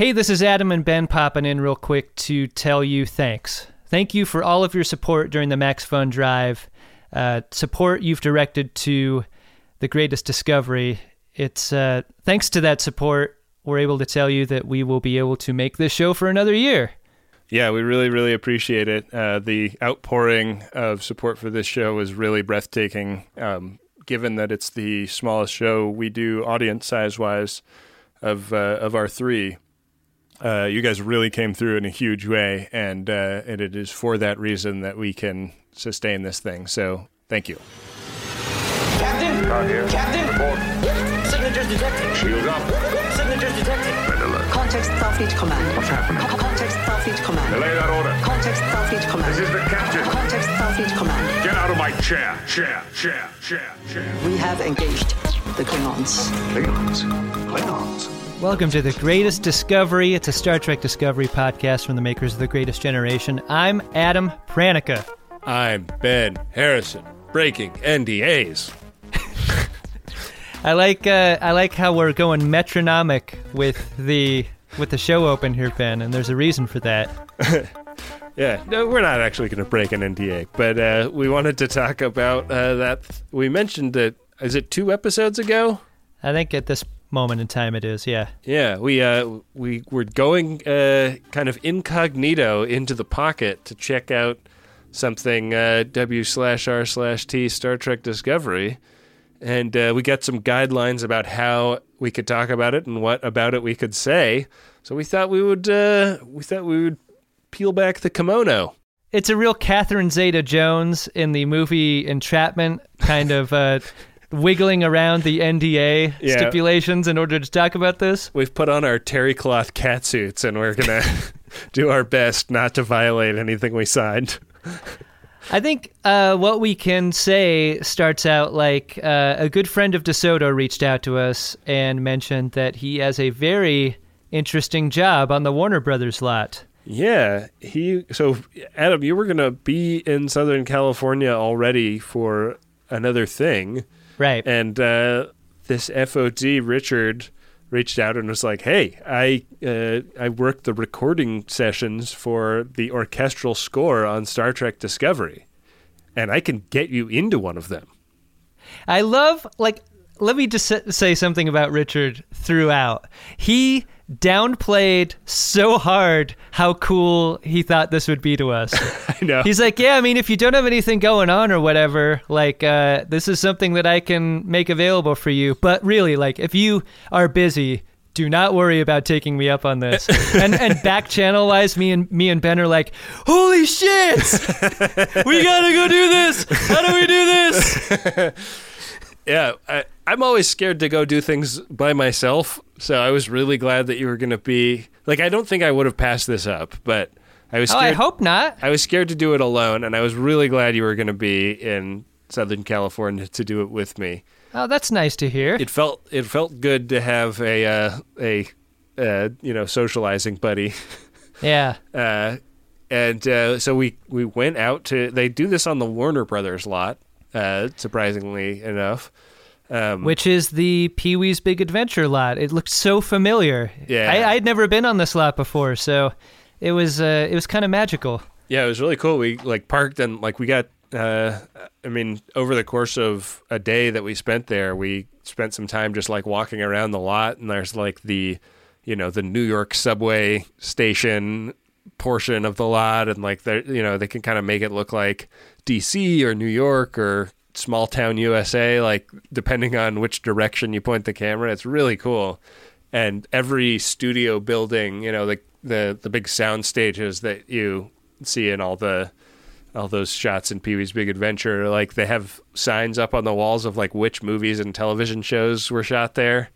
Hey, this is Adam and Ben popping in real quick to tell you thanks. Thank you for all of your support during the Max Fun Drive. Uh, support you've directed to the greatest discovery. It's uh, thanks to that support, we're able to tell you that we will be able to make this show for another year. Yeah, we really, really appreciate it. Uh, the outpouring of support for this show is really breathtaking. Um, given that it's the smallest show we do audience size wise of uh, of our three, uh, you guys really came through in a huge way, and uh, and it is for that reason that we can sustain this thing. So thank you. Captain? Not here. Captain? Report. Signatures detected. Shields up. Signatures detected. Red alert. Context Starfleet Command. What's happening? Co- Context Starfleet Command. Relay that order. Context Starfleet Command. This is the captain. Context Starfleet Command. Get out of my chair. Chair. Chair. Chair. Chair. We have engaged the Klingons. Klingons. Klingons. Welcome to The Greatest Discovery. It's a Star Trek Discovery podcast from the makers of The Greatest Generation. I'm Adam Pranica. I'm Ben Harrison, breaking NDAs. I like uh, I like how we're going metronomic with the with the show open here, Ben, and there's a reason for that. Yeah, no, we're not actually going to break an NDA, but uh, we wanted to talk about uh, that. We mentioned it. Is it two episodes ago? I think at this moment in time it is, yeah. Yeah, we uh, we were going uh, kind of incognito into the pocket to check out something uh, W slash R slash T Star Trek Discovery, and uh, we got some guidelines about how we could talk about it and what about it we could say. So we thought we would uh, we thought we would peel back the kimono. It's a real Catherine Zeta Jones in the movie Entrapment, kind of uh, wiggling around the NDA Yeah. stipulations in order to talk about this. We've put on our terry cloth cat suits and we're gonna do our best not to violate anything we signed. I think uh, what we can say starts out like uh, a good friend of DeSoto reached out to us and mentioned that he has a very interesting job on the Warner Brothers lot. Yeah, he. So, Adam, you were gonna be in Southern California already for another thing, Right. and uh, this FOD Richard reached out and was like, "Hey, I uh, I worked the recording sessions for the orchestral score on Star Trek Discovery, and I can get you into one of them." I love like let me just say something about Richard throughout. He downplayed so hard how cool he thought this would be to us. I know. He's like, "Yeah, I mean, if you don't have anything going on or whatever, like uh, this is something that I can make available for you. But really, like if you are busy, do not worry about taking me up on this." and and back channel wise, me and me and Ben are like, "Holy shit! we gotta go do this. How do we do this?" Yeah, I, I'm always scared to go do things by myself. So I was really glad that you were going to be like. I don't think I would have passed this up, but I was Oh, scared. I hope not. I was scared to do it alone, and I was really glad you were going to be in Southern California to do it with me. Oh, that's nice to hear. It felt it felt good to have a uh, a uh, you know socializing buddy. yeah. Uh, and uh, so we we went out to. They do this on the Warner Brothers lot. Uh, surprisingly enough. Um, Which is the Pee Wee's Big Adventure lot. It looked so familiar. Yeah. I, I'd never been on this lot before, so it was uh, it was kind of magical. Yeah, it was really cool. We like parked and like we got. Uh, I mean, over the course of a day that we spent there, we spent some time just like walking around the lot, and there's like the, you know, the New York subway station portion of the lot, and like they, you know, they can kind of make it look like D.C. or New York or small town USA, like depending on which direction you point the camera. It's really cool, and every studio building, you know, the the the big sound stages that you see in all the all those shots in Pee Wee's Big Adventure. Like they have signs up on the walls of like which movies and television shows were shot there.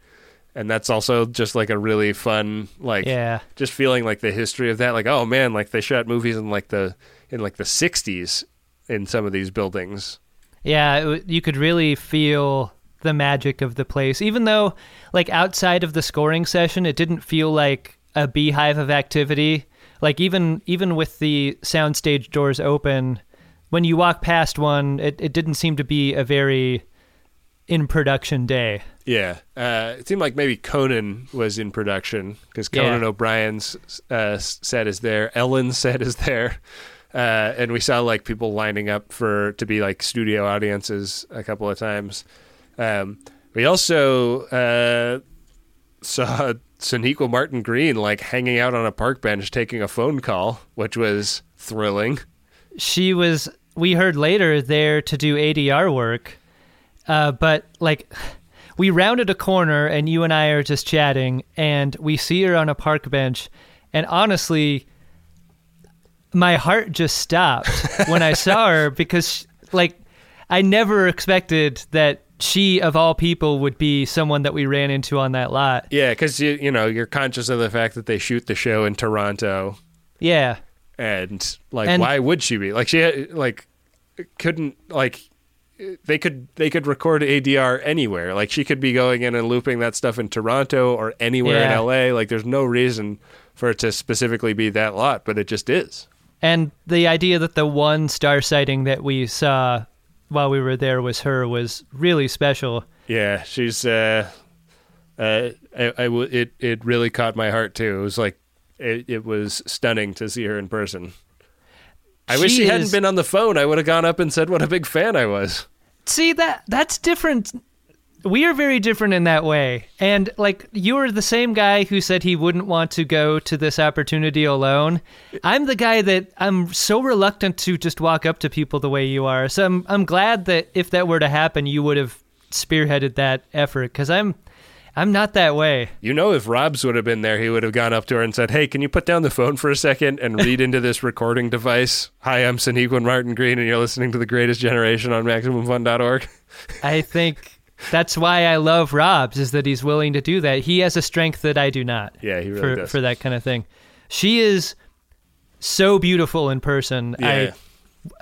And that's also just like a really fun like Yeah. just feeling like the history of that. Like, oh man, like they shot movies in like the in like the sixties in some of these buildings. Yeah, it, you could really feel the magic of the place, even though, like outside of the scoring session, it didn't feel like a beehive of activity. Like even even with the soundstage doors open, when you walk past one, it, it didn't seem to be a very in production day. Yeah, uh, it seemed like maybe Conan was in production because Yeah. Conan O'Brien's uh, set is there, Ellen's set is there, uh, and we saw like people lining up for to be like studio audiences a couple of times. Um, we also uh, saw Sonequa Martin Green like hanging out on a park bench taking a phone call, which was thrilling. She was, we heard later, there to do ADR work. Uh, but like, we rounded a corner and you and I are just chatting, and we see her on a park bench. And honestly, my heart just stopped when I saw her because, like, I never expected that she, of all people, would be someone that we ran into on that lot. Yeah, because you you know you're conscious of the fact that they shoot the show in Toronto. Yeah. and like And- why would she be like she like couldn't like they could they could record ADR anywhere. Like she could be going in and looping that stuff in Toronto or anywhere Yeah. in LA like there's no reason for it to specifically be that lot but it just is. And the idea that the one star sighting that we saw while we were there was her was really special. yeah she's uh uh I, I w- it it really caught my heart too. It was like it, it was stunning to see her in person I wish She hadn't been on the phone I would have gone up and said what a big fan I was See that that's different. We are very different in that way. And like you were the same guy who said he wouldn't want to go to this opportunity alone. I'm the guy that I'm so reluctant to just walk up to people the way you are. So I'm I'm glad that if that were to happen you would have spearheaded that effort cuz I'm I'm not that way. You know, if Robs would have been there, he would have gone up to her and said, Hey, can you put down the phone for a second and read into this recording device? Hi, I'm Sonequa Martin Green, and you're listening to The Greatest Generation on MaximumFun.org. I think that's why I love Rob's is that he's willing to do that. He has a strength that I do not. Yeah, he really for does. for that kind of thing. She is so beautiful in person. Yeah.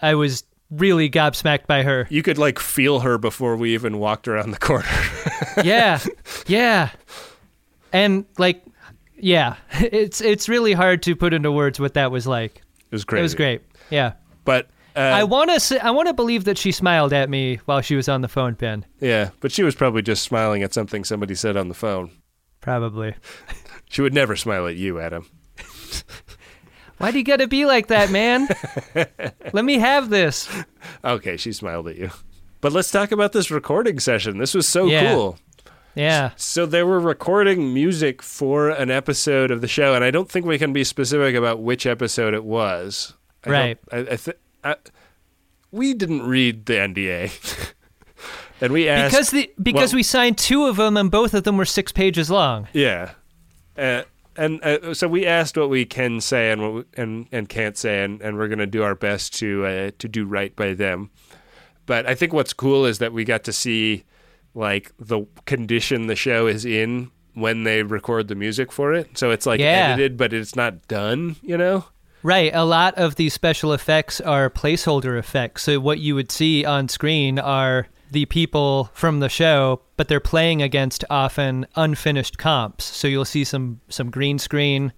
I I was really gobsmacked by her. You could like feel her before we even walked around the corner. yeah, yeah, and like, yeah, it's it's really hard to put into words what that was like. It was great. It was great. Yeah. But uh, I want to. I want to believe that she smiled at me while she was on the phone, Ben. yeah, but she was probably just smiling at something somebody said on the phone. Probably. She would never smile at you, Adam. Why do you got to be like that, man? Let me have this. Okay, she smiled at you. But let's talk about this recording session. This was so Yeah. cool. Yeah. So they were recording music for an episode of the show, and I don't think we can be specific about which episode it was. I Right. I, I th- I, we didn't read the NDA, and we asked Because the because well- we signed two of them and both of them were six pages long. yeah, uh, and uh, so we asked what we can say and what we, and and can't say, and, and we're gonna do our best to uh, to do right by them. But I think what's cool is that we got to see like the condition the show is in when they record the music for it. So it's like Yeah. edited, but it's not done. You know? Right. A lot of these special effects are placeholder effects. So what you would see on screen are the people from the show, but they're playing against often unfinished comps. So you'll see some some green screen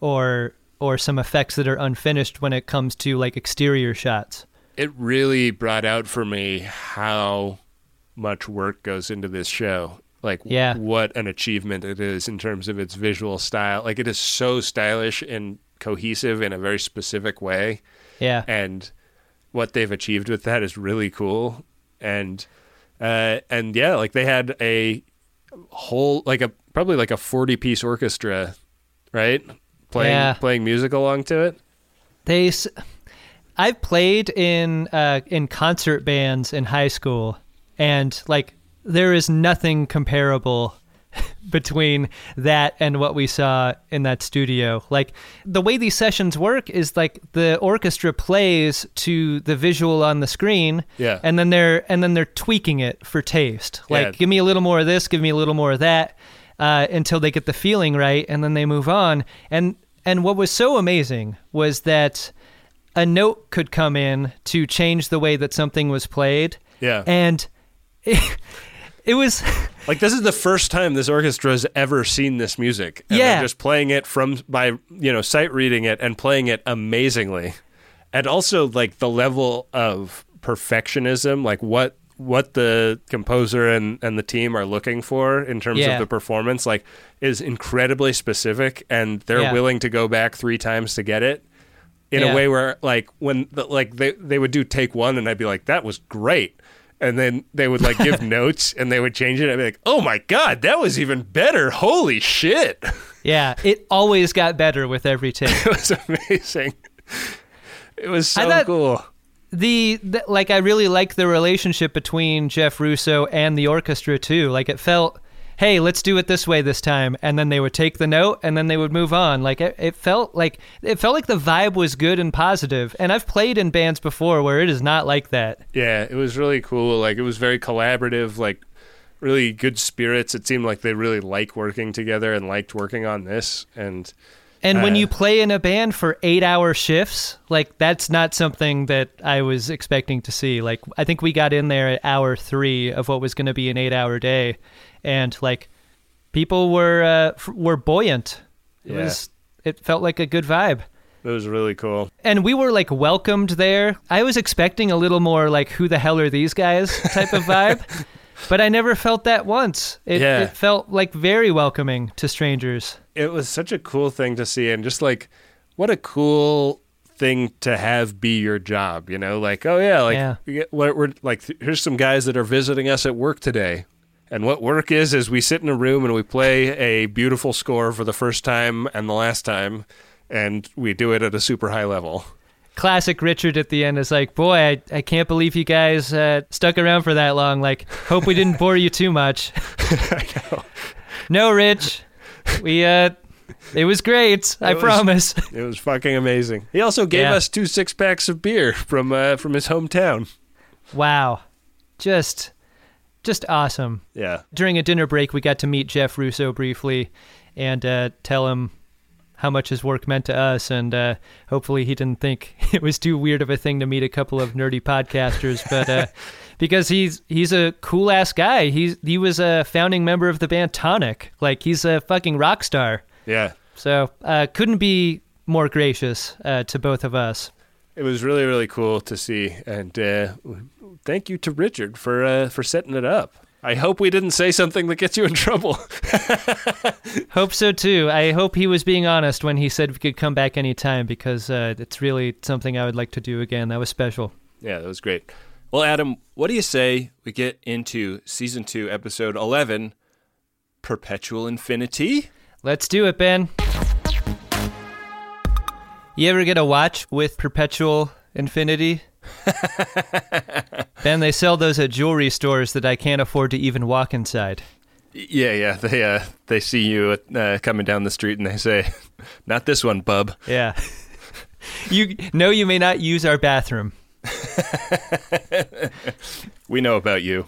or or some effects that are unfinished when it comes to like exterior shots. It really brought out for me how much work goes into this show. Like Yeah. what an achievement it is in terms of its visual style. Like it is so stylish and cohesive in a very specific way. Yeah. and what they've achieved with that is really cool and uh and yeah like they had a whole like a probably like a 40 piece orchestra right playing Yeah. playing music along to it They, I've played in uh, in concert bands in high school, and like there is nothing comparable between that and what we saw in that studio. Like the way these sessions work is like the orchestra plays to the visual on the screen, Yeah. and then they're and then they're tweaking it for taste. Like Yeah. give me a little more of this, give me a little more of that, uh, until they get the feeling right, and then they move on. And and what was so amazing was that a note could come in to change the way that something was played, yeah and it, it was like this is the first time this orchestra has ever seen this music and Yeah. just playing it from by you know sight reading it and playing it amazingly and also like the level of perfectionism like what what the composer and, and the team are looking for in terms Yeah. of the performance like is incredibly specific and they're Yeah. willing to go back three times to get it in Yeah. a way where like when the, like they they would do take one and I'd be like that was great and then they would like give notes and they would change it I'd be like oh my god that was even better holy shit Yeah, it always got better with every take. it was amazing it was so cool the, the like I really liked the relationship between Jeff Russo and the orchestra too. Like it felt, hey, let's do it this way this time, and then they would take the note and then they would move on. Like it, it felt like it felt like the vibe was good and positive. And I've played in bands before where it is not like that. Yeah, it was really cool. Like it was very collaborative, like really good spirits. It seemed like they really like working together and liked working on this. And And when Uh, you play in a band for eight hour shifts, like that's not something that I was expecting to see. Like I think we got in there at hour three of what was going to be an eight hour day, and like people were uh, f- were buoyant. It Yeah. was it felt like a good vibe. it was really cool. And we were like welcomed there. I was expecting a little more like who the hell are these guys type of vibe. But I never felt that once. It, Yeah. it felt like very welcoming to strangers. It was such a cool thing to see, and just like what a cool thing to have be your job. You know, like oh yeah, like Yeah. we get, we're, we're like here's some guys that are visiting us at work today. And what work is is we sit in a room and we play a beautiful score for the first time and the last time, and we do it at a super high level. classic Richard at the end is like, "Boy, I, I can't believe you guys uh, stuck around for that long. Like, hope we didn't bore you too much." No, Rich, we uh, it was great. I It was- promise. It was fucking amazing. He also gave Yeah. us two six packs of beer from uh, from his hometown. wow, just just awesome. Yeah, During a dinner break, we got to meet Jeff Russo briefly and uh, tell him how much his work meant to us, and uh, hopefully he didn't think it was too weird of a thing to meet a couple of nerdy podcasters, but uh, because he's he's a cool ass guy. He's he was a founding member of the band Tonic. Like he's a fucking rock star. yeah. So uh, couldn't be more gracious uh, to both of us. It was really really cool to see, and uh, thank you to Richard for uh, for setting it up. I hope we didn't say something that gets you in trouble. Hope so too. I hope he was being honest when he said we could come back anytime because uh, it's really something I would like to do again. That was special. yeah, that was great. Well, Adam, what do you say we get into season two, episode eleven, Perpetual Infinity? Let's do it, Ben. You ever get a watch with perpetual infinity? ben, they sell those at jewelry stores that I can't afford to even walk inside. Yeah, yeah. They uh, they see you uh, coming down the street and they say, "Not this one, bub." Yeah. you know you may not use our bathroom. We know about you.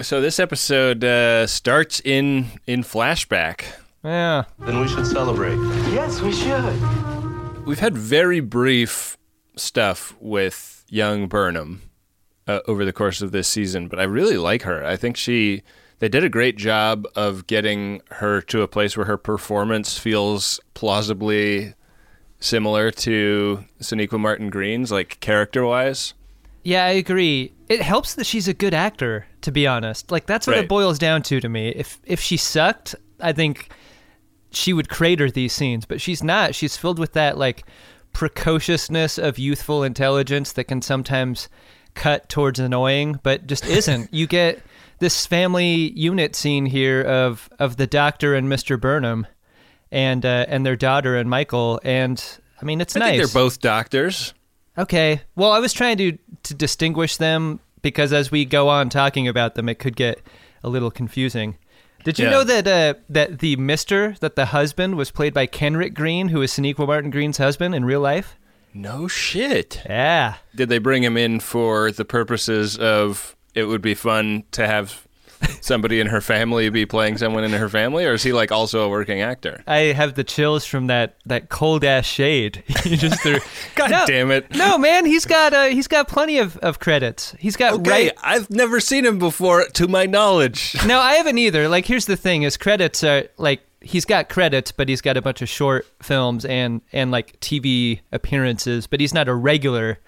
So this episode uh, starts in in flashback. Yeah. Then we should celebrate. Yes, we should. We've had very brief stuff with young Burnham uh, over the course of this season, but I really like her. I think she they did a great job of getting her to a place where her performance feels plausibly similar to Sonequa Martin Green's, like character wise. Yeah, I agree. It helps that she's a good actor, to be honest. Like that's what Right. it boils down to to me. If if she sucked, I think she would crater these scenes, but she's not. She's filled with that like precociousness of youthful intelligence that can sometimes cut towards annoying, but just isn't. you get this family unit scene here of of the doctor and Mr. Burnham and uh, and their daughter and Michael and I mean it's I nice. think they're both doctors. Okay. Well, I was trying to to distinguish them because as we go on talking about them, it could get a little confusing. Did you Yeah. know that uh, that the Mister, that the husband, was played by Kenric Green, who is Sonequa Martin Green's husband in real life? No shit. Yeah. Did they bring him in for the purposes of it would be fun to have somebody in her family be playing someone in her family, or is he like also a working actor? I have the chills from that that cold ass shade. you just threw. God No. damn it! No, man, he's got uh, he's got plenty of, of credits. He's got Okay, right I've never seen him before, to my knowledge. No, I haven't either. Like, here's the thing: his credits are like he's got credits, but he's got a bunch of short films and and like TV appearances, but he's not a regular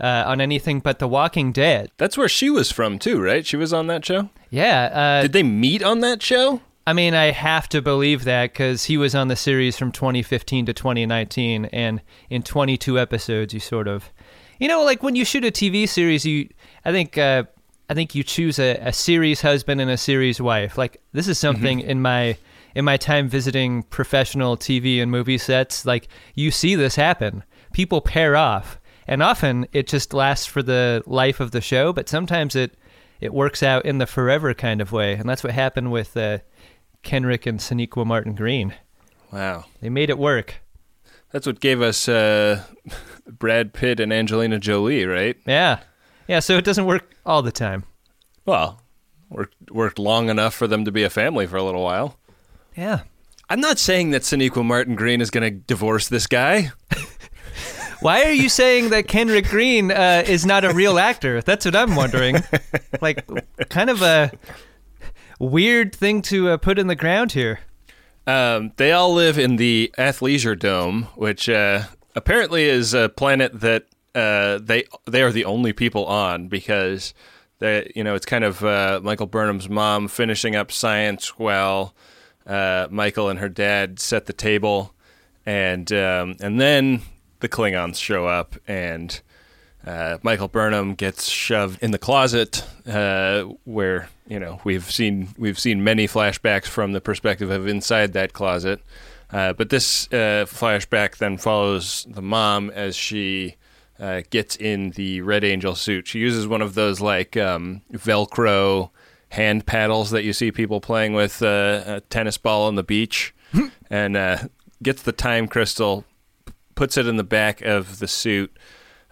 uh, on anything but The Walking Dead. That's where she was from too, right? She was on that show. Yeah, uh, Did they meet on that show? I mean, I have to believe that because he was on the series from 2015 to 2019, and in 22 episodes, you sort of, you know, like when you shoot a TV series, you, I think, uh, I think you choose a, a series husband and a series wife. Like this is something in my in my time visiting professional TV and movie sets. Like you see this happen. People pair off, and often it just lasts for the life of the show, but sometimes it it works out in the forever kind of way, and that's what happened with. Uh, Kenric and Sonequa Martin Green. Wow. They made it work. That's what gave us uh, Brad Pitt and Angelina Jolie, right? Yeah. Yeah, so it doesn't work all the time. Well, worked worked long enough for them to be a family for a little while. Yeah. I'm not saying that Sonequa Martin Green is going to divorce this guy. Why are you saying that Kenric Green uh, is not a real actor? That's what I'm wondering. Like, kind of a weird thing to uh, put in the ground here. Um, they all live in the Athleisure Dome, which uh, apparently is a planet that uh, they they are the only people on because they you know it's kind of uh, Michael Burnham's mom finishing up science while uh, Michael and her dad set the table, and um, and then the Klingons show up and. Uh, Michael Burnham gets shoved in the closet, uh, where you know we've seen we've seen many flashbacks from the perspective of inside that closet. Uh, but this uh, flashback then follows the mom as she uh, gets in the Red Angel suit. She uses one of those like um, Velcro hand paddles that you see people playing with uh, a tennis ball on the beach, and gets the time crystal, puts it in the back of the suit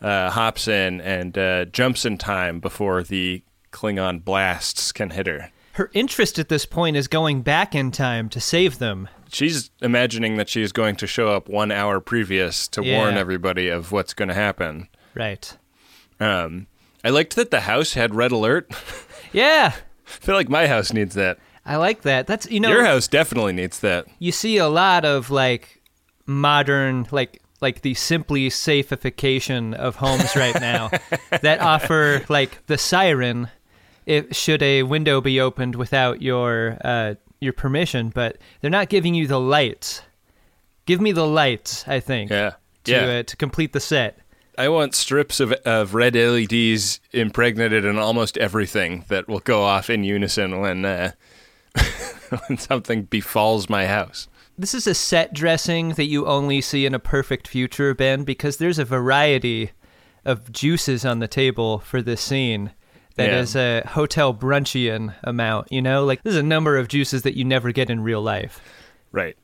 uh, hops in and uh, jumps in time before the Klingon blasts can hit her. Her interest at this point is going back in time to save them. She's imagining that she's going to show up one hour previous to Yeah. warn everybody of what's going to happen. Right. Um, I liked that the house had red alert. Yeah. I feel like my house needs that. I like that. That's, you know, Your house definitely needs that. you see a lot of like modern like like the simply safeification of homes right now that offer like the siren if should a window be opened without your uh, your permission but they're not giving you the lights give me the lights i think Yeah. to yeah. uh, to complete the set I want strips of, of red LEDs impregnated in almost everything that will go off in unison when uh, when something befalls my house. This is a set dressing that you only see in a perfect future, Ben, because there's a variety of juices on the table for this scene that Yeah. is a hotel brunchian amount, you know? Like, there's a number of juices that you never get in real life. Right.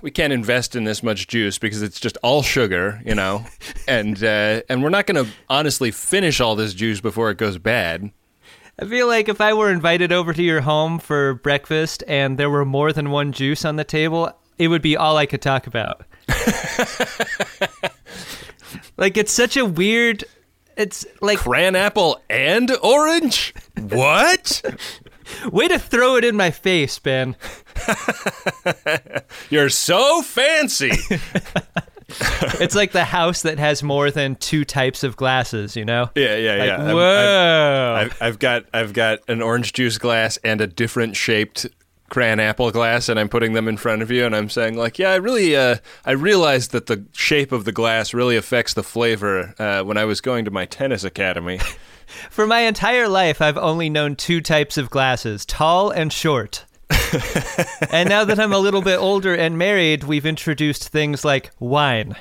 We can't invest in this much juice because it's just all sugar, you know, and uh, and we're not going to honestly finish all this juice before it goes bad. I feel like if I were invited over to your home for breakfast and there were more than one juice on the table, it would be all I could talk about. like, it's such a weird. It's like Cran apple and orange? What? way to throw it in my face, Ben. You're so fancy. It's like the house that has more than two types of glasses, you know? Yeah, yeah, Like, yeah. Whoa. I've, I've, I've got I've got an orange juice glass and a different shaped cran apple glass, and I'm putting them in front of you, and I'm saying like, yeah, I really uh, I realized that the shape of the glass really affects the flavor uh, when I was going to my tennis academy. For my entire life, I've only known two types of glasses tall and short. and now that I'm a little bit older and married, we've introduced things like wine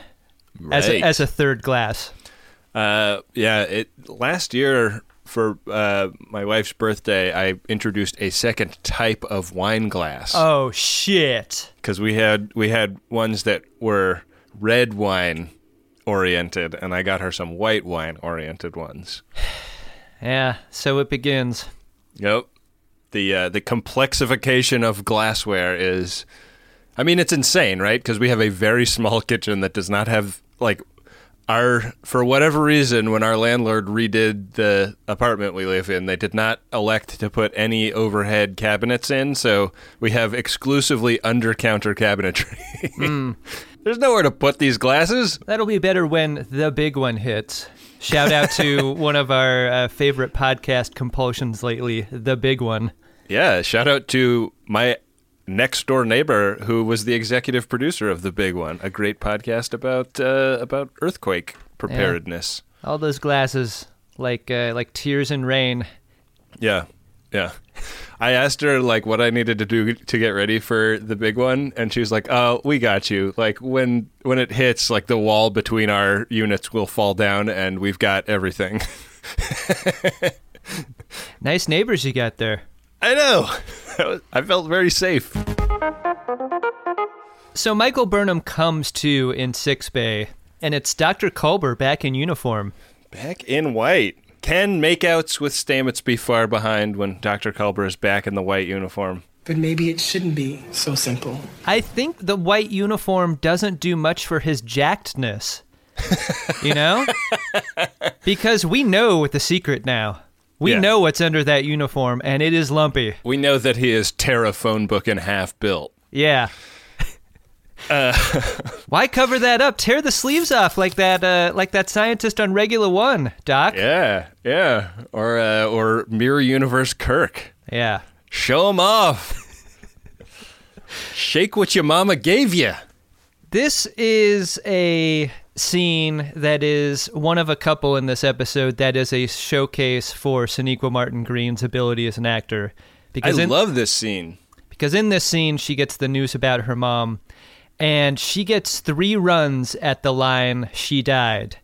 as, a, as a third glass. Uh, yeah, it last year for uh, my wife's birthday, I introduced a second type of wine glass Oh, shit. because we had we had ones that were red wine oriented, and I got her some white wine oriented ones. Yeah, so it begins. Yep. The uh, the complexification of glassware is, I mean, it's insane, right? Because we have a very small kitchen that does not have like our for whatever reason when our landlord redid the apartment we live in, they did not elect to put any overhead cabinets in, so we have exclusively under counter cabinetry. There's nowhere to put these glasses. That'll be better when the big one hits. Shout out to one of our uh, favorite podcast compulsions lately, the big one. Yeah, shout out to my next door neighbor who was the executive producer of the big one, a great podcast about uh, about earthquake preparedness. All those glasses, like uh, like tears and rain. Yeah. Yeah. I asked her like what I needed to do to get ready for the big one and she was like, "Oh, we got you. Like when when it hits, like the wall between our units will fall down and we've got everything." Nice neighbors you got there. I know. I felt very safe. So Michael Burnham comes to in Sickbay, and it's Dr. Culber back in uniform. Back in white. Can makeouts with Stamets be far behind when Dr. Culber is back in the white uniform? But maybe it shouldn't be so simple. I think the white uniform doesn't do much for his jackedness. you know? because we know the secret now. We Yeah. know what's under that uniform, and it is lumpy. We know that he is Terra phone book and half built. Yeah. Why cover that up? Tear the sleeves off like that, uh, like that scientist on Regular One, Doc. Yeah, yeah. Or uh, or Mirror Universe Kirk. Yeah. Show him off. Shake what your mama gave you. This is a scene that is one of a couple in this episode that is a showcase for Sonequa Martin Green's ability as an actor. I Because in, love this scene. because in this scene she gets the news about her mom and she gets three runs at the line she died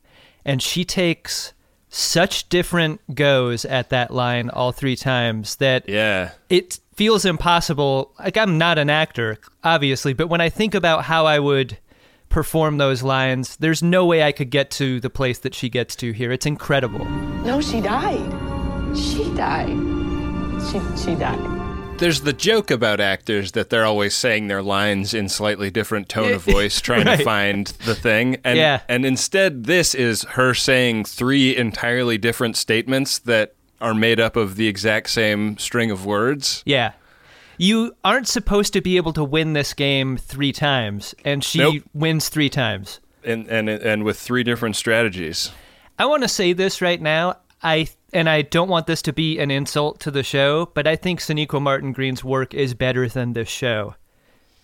and she takes such different goes at that line all three times that Yeah. it feels impossible. Like I'm not an actor, obviously, but when I think about how I would perform those lines, there's no way I could get to the place that she gets to here. It's incredible. No, she died. She died. She, she died. There's the joke about actors that they're always saying their lines in slightly different tone of voice, trying right. to find the thing. And Yeah. and instead this is her saying three entirely different statements that are made up of the exact same string of words. Yeah. You aren't supposed to be able to win this game three times, and she Nope. wins three times. And and and with three different strategies. I want to say this right now. I and I don't want this to be an insult to the show, but I think Sonequa Martin Green's work is better than this show.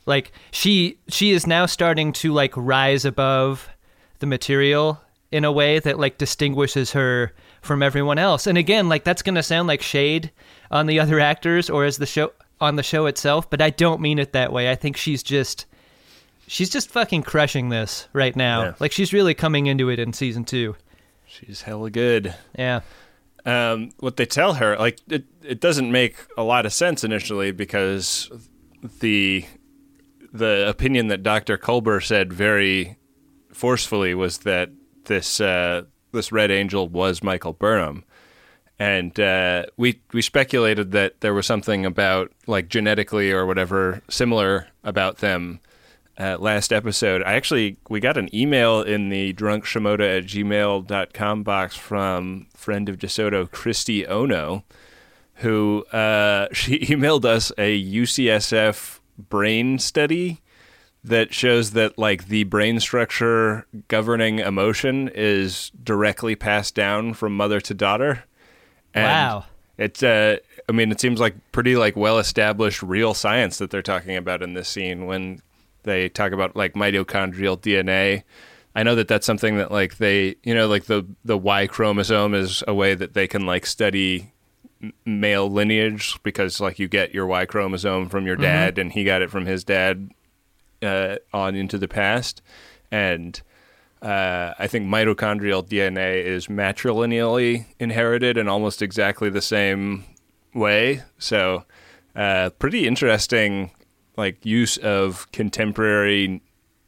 Like she she is now starting to like rise above the material in a way that like distinguishes her from everyone else. And again, like that's going to sound like shade on the other actors or as the show on the show itself, but I don't mean it that way. I think she's just she's just fucking crushing this right now. Yeah. Like she's really coming into it in season 2. She's hella good. Yeah. um, what they tell her, like it, it doesn't make a lot of sense initially because the the opinion that Dr. Culber said very forcefully was that this uh, this Red Angel was Michael Burnham, and uh, we we speculated that there was something about like genetically or whatever similar about them. Uh, last episode, I actually we got an email in the drunkshimoda at gmail.com box from friend of DeSoto, Christy Ono, who uh, she emailed us a UCSF brain study that shows that like the brain structure governing emotion is directly passed down from mother to daughter. And Wow. It's uh I mean it seems like pretty like well established real science that they're talking about in this scene when they talk about like mitochondrial DNA. I know that that's something that like they, you know, like the the Y chromosome is a way that they can like study male lineage because like you get your Y chromosome from your dad and he got it from his dad uh, on into the past, and uh, I think mitochondrial DNA is matrilineally inherited in almost exactly the same way. So, uh, pretty interesting, like use of contemporary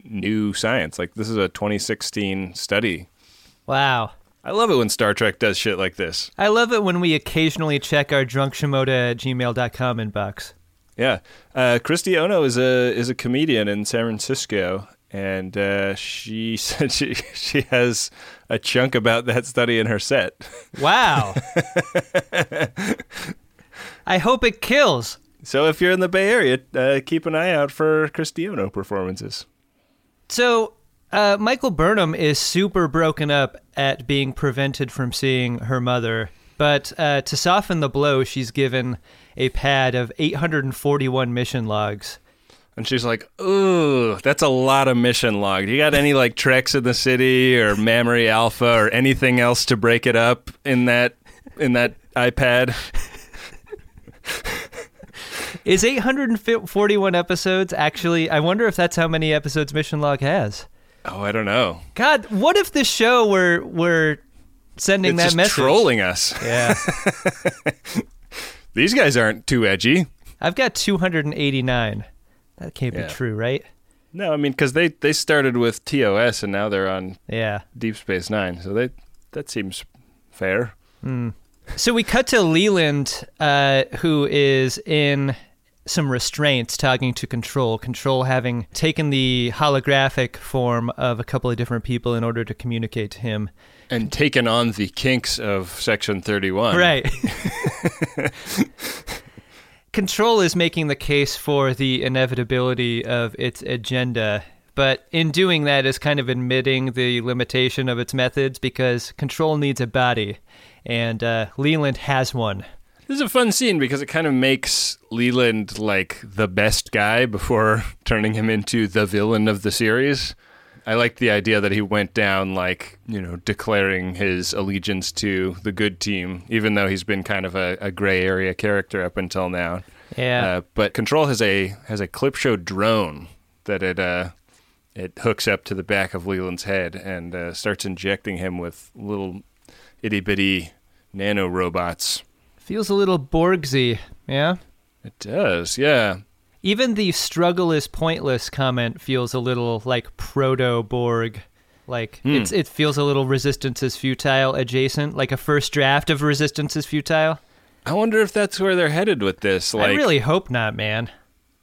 new science. Like this is a 2016 study. Wow. I love it when Star Trek does shit like this. I love it when we occasionally check our drunkshimoda at gmail.com inbox. Yeah, uh, Christy Ono is a is a comedian in San Francisco, and uh, she said she she has a chunk about that study in her set. Wow. I hope it kills. So if you're in the Bay Area, uh, keep an eye out for Christy Ono performances. So, uh, Michael Burnham is super broken up at being prevented from seeing her mother, but uh, to soften the blow, she's given a pad of 841 mission logs. And she's like, "Ooh, that's a lot of mission log. Do you got any like Treks in the City or Mammary Alpha or anything else to break it up in that in that iPad?" Is 841 episodes actually? I wonder if that's how many episodes Mission Log has. Oh, I don't know. God, what if this show were were sending It's that message? trolling us. Yeah, These guys aren't too edgy. I've got 289. That can't Yeah. be true, right? No, I mean because they they started with TOS and now they're on Yeah. Deep Space Nine, so they that seems fair. So we cut to Leland, uh, who is in some restraints talking to Control. Control having taken the holographic form of a couple of different people in order to communicate to him. And taken on the kinks of Section Thirty One. Right. Control is making the case for the inevitability of its agenda, but in doing that is kind of admitting the limitation of its methods because Control needs a body, and uh, Leland has one. This is a fun scene because it kind of makes Leland like the best guy before turning him into the villain of the series. I like the idea that he went down like, you know, declaring his allegiance to the good team, even though he's been kind of a, a gray area character up until now. Yeah. Uh, but Control has a has a clip show drone that it uh, it hooks up to the back of Leland's head and uh, starts injecting him with little itty bitty nano robots. Feels a little Borgsy, yeah? It does, yeah. Even the struggle is pointless comment feels a little like proto Borg. Like it's it feels a little resistance is futile adjacent, like a first draft of resistance is futile. I wonder if that's where they're headed with this. Like, I really hope not, man.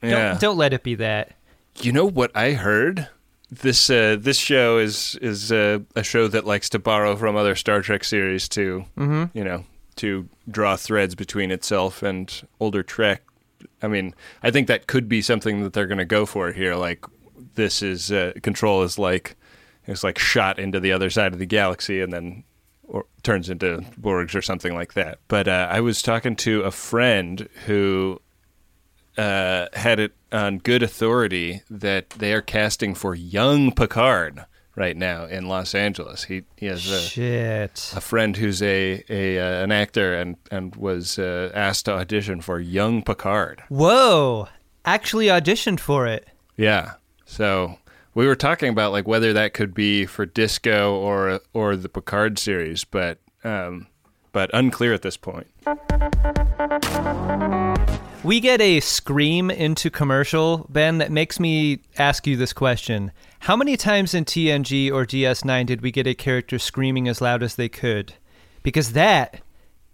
yeah. Don't don't let it be that. You know what I heard? This uh, this show is is uh, a show that likes to borrow from other Star Trek series to you know to draw threads between itself and older Trek. I mean, I think that could be something that they're going to go for here. Like this is uh, Control is like it's like shot into the other side of the galaxy and then or turns into Borgs or something like that. But uh, I was talking to a friend who uh, had it on good authority that they are casting for young Picard right now in Los Angeles. He he has a, Shit. a friend who's a, a uh, an actor and and was uh, asked to audition for young Picard. Whoa. Actually auditioned for it. Yeah. So we were talking about like whether that could be for Disco or or the Picard series, but um, but unclear at this point. We get a scream into commercial, Ben, that makes me ask you this question. How many times in TNG or DS9 did we get a character screaming as loud as they could? Because that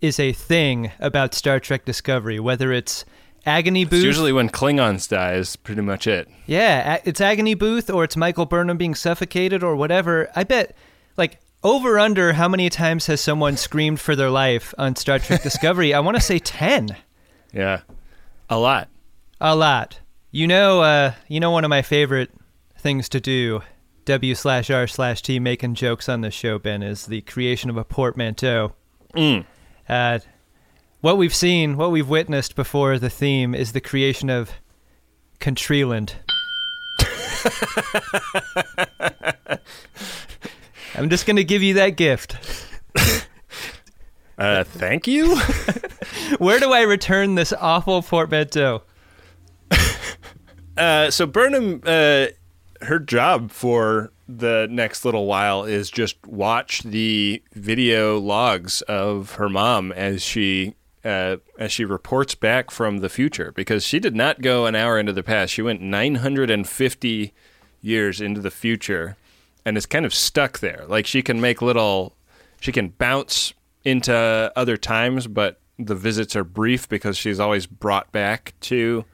is a thing about Star Trek Discovery, whether it's Agony Booth. It's usually when Klingons die is pretty much it. Yeah, it's Agony Booth or it's Michael Burnham being suffocated or whatever. I bet, like, over under how many times has someone screamed for their life on Star Trek Discovery? I want to say 10. Yeah, a lot. A lot. You know, uh, you know, one of my favorite things to do, W slash R slash T, making jokes on the show, Ben, is the creation of a portmanteau. Mm. Uh, what we've seen, what we've witnessed before the theme is the creation of Contreland. I'm just going to give you that gift. Uh, thank you. Where do I return this awful portmanteau? Uh, so Burnham, uh, her job for the next little while is just watch the video logs of her mom as she uh, as she reports back from the future because she did not go an hour into the past. She went 950 years into the future and is kind of stuck there. Like she can make little, she can bounce into other times, but the visits are brief because she's always brought back to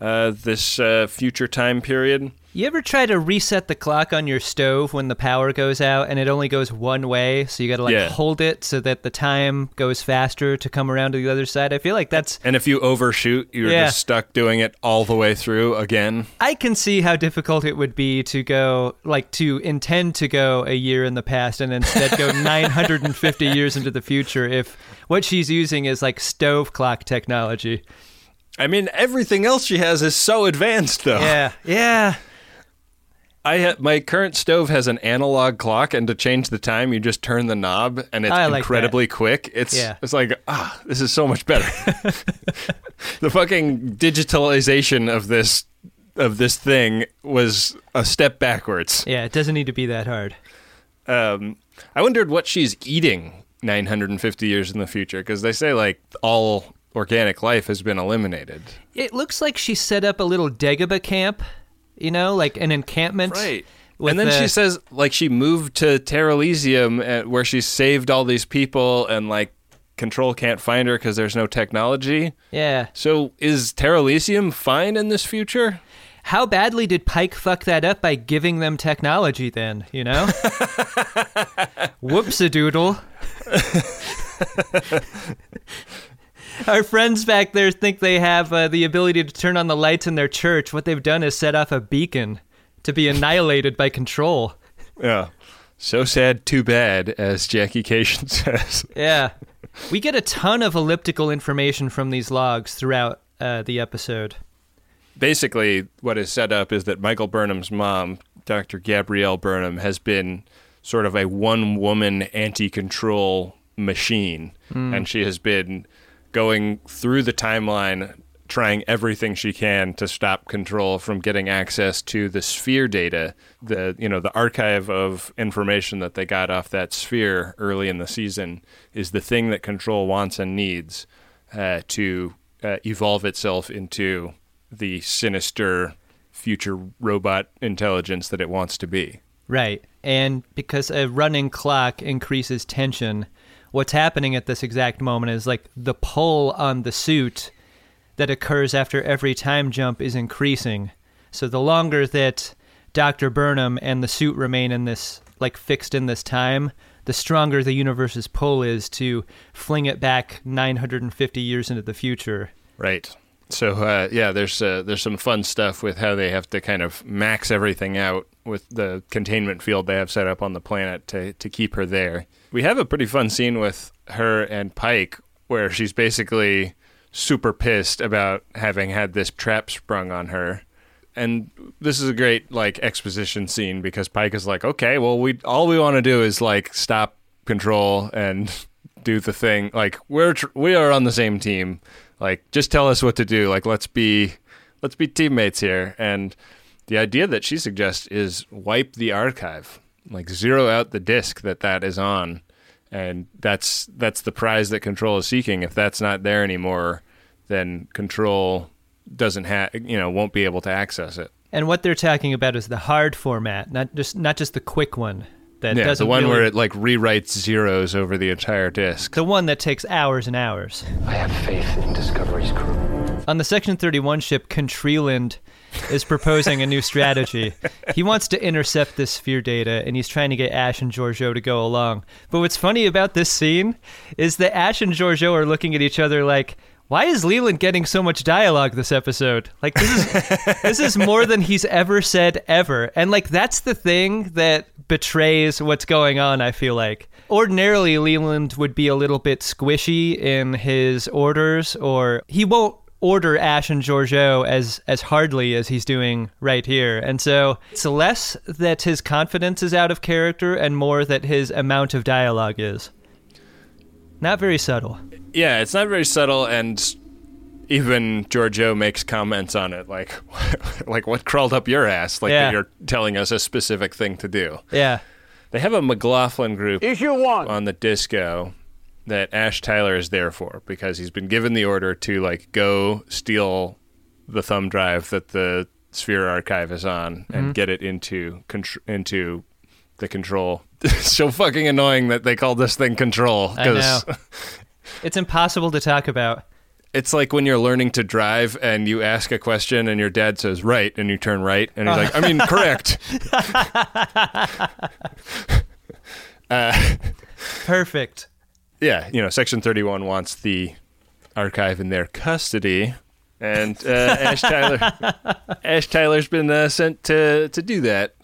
uh, this uh, future time period. You ever try to reset the clock on your stove when the power goes out and it only goes one way? So you got to like Yeah. hold it so that the time goes faster to come around to the other side. I feel like that's. And if you overshoot, you're Yeah. just stuck doing it all the way through again. I can see how difficult it would be to go, like, to intend to go a year in the past and instead go 950 years into the future if what she's using is like stove clock technology. I mean, everything else she has is so advanced, though. Yeah, yeah. I ha- my current stove has an analog clock, and to change the time, you just turn the knob, and it's like incredibly quick. It's Yeah. it's like ah, this is so much better. the fucking digitalization of this of this thing was a step backwards. Yeah, it doesn't need to be that hard. Um, I wondered what she's eating 950 years in the future because they say like all organic life has been eliminated. It looks like she set up a little Dagobah camp, you know, like an encampment. Right. and then the- she says like she moved to Terralysium uh, where she saved all these people and like control can't find her because there's no technology. Yeah. So is Terra Elysium fine in this future? How badly did Pike fuck that up by giving them technology then, you know? Whoops a doodle. Our friends back there think they have uh, the ability to turn on the lights in their church. What they've done is set off a beacon to be annihilated by control. Yeah. So sad, too bad, as Jackie Cation says. Yeah. We get a ton of elliptical information from these logs throughout uh, the episode. Basically, what is set up is that Michael Burnham's mom, Dr. Gabrielle Burnham, has been sort of a one woman anti control machine. And she has been going through the timeline, trying everything she can to stop control from getting access to the sphere data, the you know, the archive of information that they got off that sphere early in the season is the thing that control wants and needs uh, to uh, evolve itself into the sinister future robot intelligence that it wants to be. Right. And because a running clock increases tension, what's happening at this exact moment is like the pull on the suit that occurs after every time jump is increasing. So the longer that Dr. Burnham and the suit remain in this, like fixed in this time, the stronger the universe's pull is to fling it back 950 years into the future. Right. So uh, yeah, there's uh, there's some fun stuff with how they have to kind of max everything out with the containment field they have set up on the planet to to keep her there. We have a pretty fun scene with her and Pike where she's basically super pissed about having had this trap sprung on her. And this is a great like exposition scene because Pike is like, "Okay, well we all we want to do is like stop control and do the thing. Like we're tr- we are on the same team. Like just tell us what to do. Like let's be let's be teammates here." And the idea that she suggests is wipe the archive, like zero out the disk that that is on, and that's that's the prize that Control is seeking. If that's not there anymore, then Control doesn't have you know won't be able to access it. And what they're talking about is the hard format, not just not just the quick one that Yeah, doesn't the one really- where it like rewrites zeros over the entire disk. the one that takes hours and hours. I have faith in Discovery's crew. On the Section 31 ship, Contreland is proposing a new strategy. He wants to intercept this sphere data, and he's trying to get Ash and Georgiou to go along. But what's funny about this scene is that Ash and Georgiou are looking at each other like, why is Leland getting so much dialogue this episode? Like this is this is more than he's ever said ever. And like that's the thing that betrays what's going on, I feel like. Ordinarily Leland would be a little bit squishy in his orders or he won't order Ash and Georgiou as as hardly as he's doing right here. And so it's less that his confidence is out of character and more that his amount of dialogue is. Not very subtle. Yeah, it's not very subtle, and even Georgiou makes comments on it, like, like what crawled up your ass, like Yeah. you're telling us a specific thing to do. Yeah. They have a McLaughlin group Issue one. on the disco that Ash Tyler is there for because he's been given the order to like go steal the thumb drive that the Sphere archive is on Mm-hmm. and get it into contr- into the control. So fucking annoying that they call this thing control because It's impossible to talk about. It's like when you're learning to drive and you ask a question and your dad says right and you turn right and he's like, I mean, correct. Perfect. Yeah, you know, Section 31 wants the archive in their custody, and uh, Ash Tyler, Ash Tyler's been uh, sent to to do that.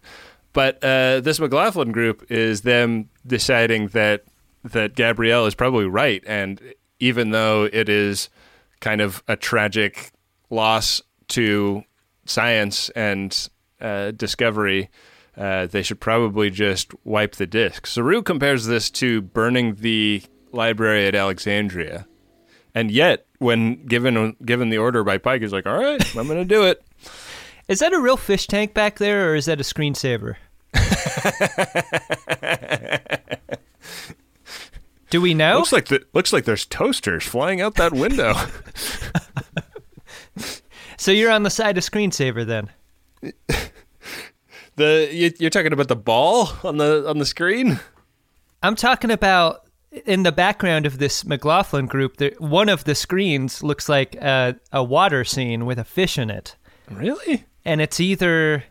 But uh, this McLaughlin group is them deciding that that Gabrielle is probably right, and even though it is kind of a tragic loss to science and uh, discovery, uh, they should probably just wipe the disk. Saru compares this to burning the library at Alexandria, and yet when given given the order by Pike, he's like, "All right, I'm going to do it." Is that a real fish tank back there, or is that a screensaver? Do we know? Looks like the, looks like there's toasters flying out that window. So you're on the side of screensaver then? the you, you're talking about the ball on the on the screen. I'm talking about in the background of this McLaughlin group. There, one of the screens looks like a, a water scene with a fish in it, Really? and it's either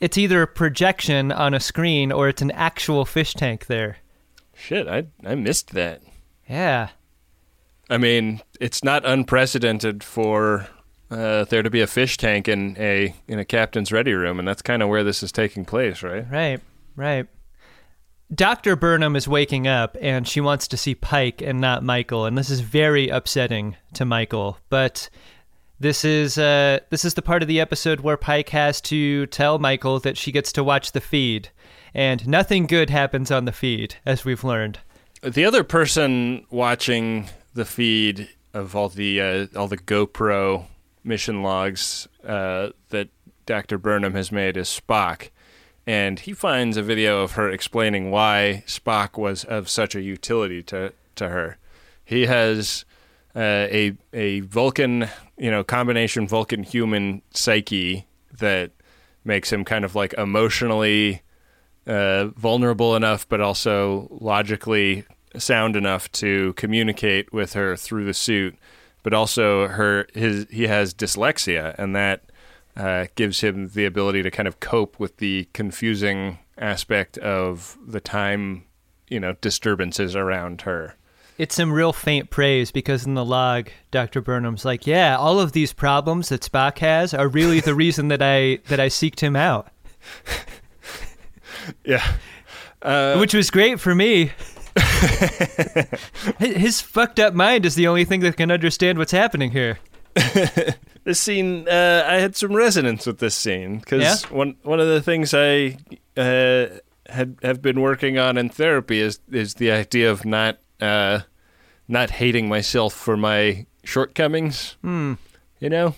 it's either a projection on a screen or it's an actual fish tank there. Shit, I I missed that. Yeah. I mean, it's not unprecedented for uh, there to be a fish tank in a in a captain's ready room, and that's kind of where this is taking place, right? Right, right. Dr. Burnham is waking up and she wants to see Pike and not Michael, and this is very upsetting to Michael. But this is uh, this is the part of the episode where Pike has to tell Michael that she gets to watch the feed, and nothing good happens on the feed, as we've learned. The other person watching the feed of all the uh, all the GoPro mission logs uh, that Dr. Burnham has made is Spock, and he finds a video of her explaining why Spock was of such a utility to to her. He has uh, a a Vulcan, you know, combination Vulcan human psyche that makes him kind of like emotionally uh, vulnerable enough, but also logically sound enough to communicate with her through the suit. But also, her his he has dyslexia, and that uh, gives him the ability to kind of cope with the confusing aspect of the time, you know, disturbances around her. It's some real faint praise because in the log, Dr. Burnham's like, "Yeah, all of these problems that Spock has are really the reason that I that I seeked him out." Yeah. which was great for me. His- His fucked up mind is the only thing that can understand what's happening here. this scene uh, i had some resonance with this scene because Yeah? one one of the things i uh, had have been working on in therapy is is the idea of not uh, not hating myself for my shortcomings Hmm. you know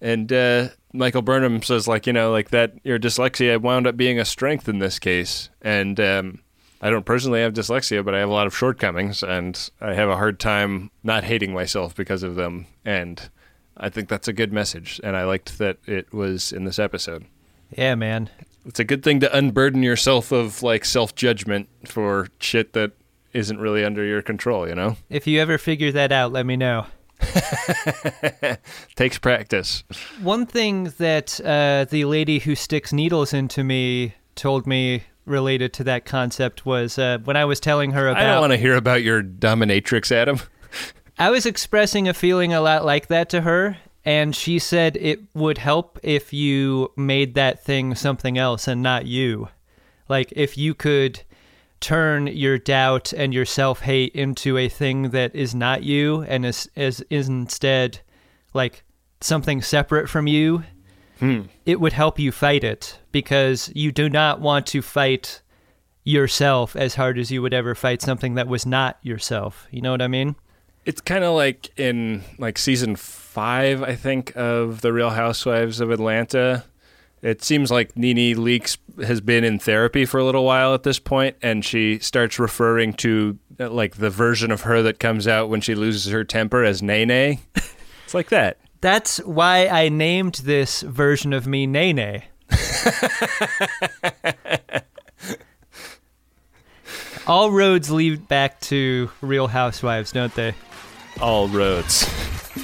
and uh, michael burnham says like you know like that your dyslexia wound up being a strength in this case and um, I don't personally have dyslexia, but I have a lot of shortcomings, and I have a hard time not hating myself because of them. And I think that's a good message, and I liked that it was in this episode. Yeah, man. It's a good thing to unburden yourself of like self judgment for shit that isn't really under your control. You know, If you ever figure that out, let me know. takes practice. One thing that uh, the lady who sticks needles into me told me related to that concept was uh, when I was telling her about. I don't want to hear about your dominatrix, Adam. I was expressing a feeling a lot like that to her, and she said it would help if you made that thing something else and not you. Like if you could turn your doubt and your self hate into a thing that is not you and is is, is instead like something separate from you, hmm. it would help you fight it because you do not want to fight yourself as hard as you would ever fight something that was not yourself. You know what I mean? It's kind of like in like season five, I think, of the Real Housewives of Atlanta. It seems like Nene Leakes has been in therapy for a little while at this point, and she starts referring to uh, like the version of her that comes out when she loses her temper as Nene. it's like that. That's why I named this version of me Nene. All roads lead back to Real Housewives, don't they? All roads.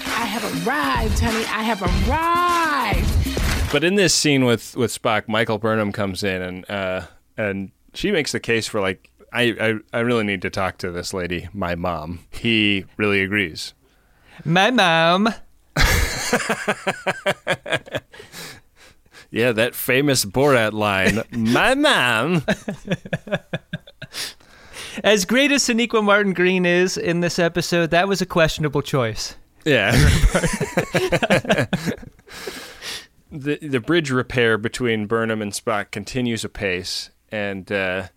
I have arrived, honey. I have arrived. But in this scene with with Spock, Michael Burnham comes in and uh, and she makes the case for like I, I I really need to talk to this lady, my mom. He really agrees. My mom. Yeah, that famous Borat line, my mom. As great as Sonequa Martin Green is in this episode, that was a questionable choice. Yeah. the the bridge repair between Burnham and Spock continues apace, and uh,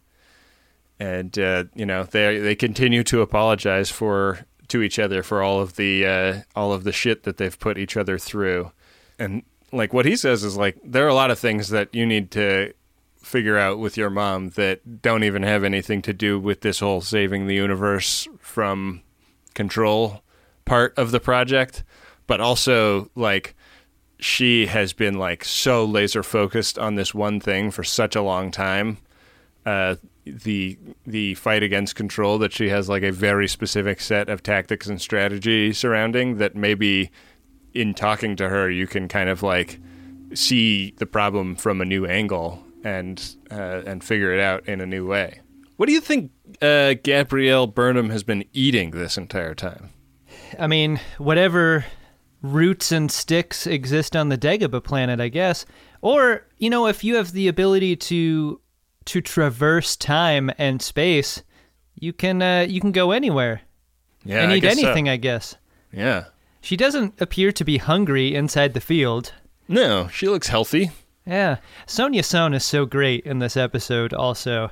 and uh, you know they they continue to apologize for to each other for all of the uh, all of the shit that they've put each other through, and like what he says is like there are a lot of things that you need to figure out with your mom that don't even have anything to do with this whole saving the universe from control part of the project, but also like she has been like so laser focused on this one thing for such a long time. Uh, the the fight against control that she has like a very specific set of tactics and strategy surrounding that maybe in talking to her you can kind of like see the problem from a new angle and uh, and figure it out in a new way. What do you think uh, Gabrielle Burnham has been eating this entire time? I mean, whatever roots and sticks exist on the Dagobah planet, I guess. Or, you know, if you have the ability to to traverse time and space, you can uh, you can go anywhere Yeah, and I eat guess so. anything, I guess. Yeah. She doesn't appear to be hungry inside the field. No, she looks healthy. Yeah, Sonja Sohn is so great in this episode. Also,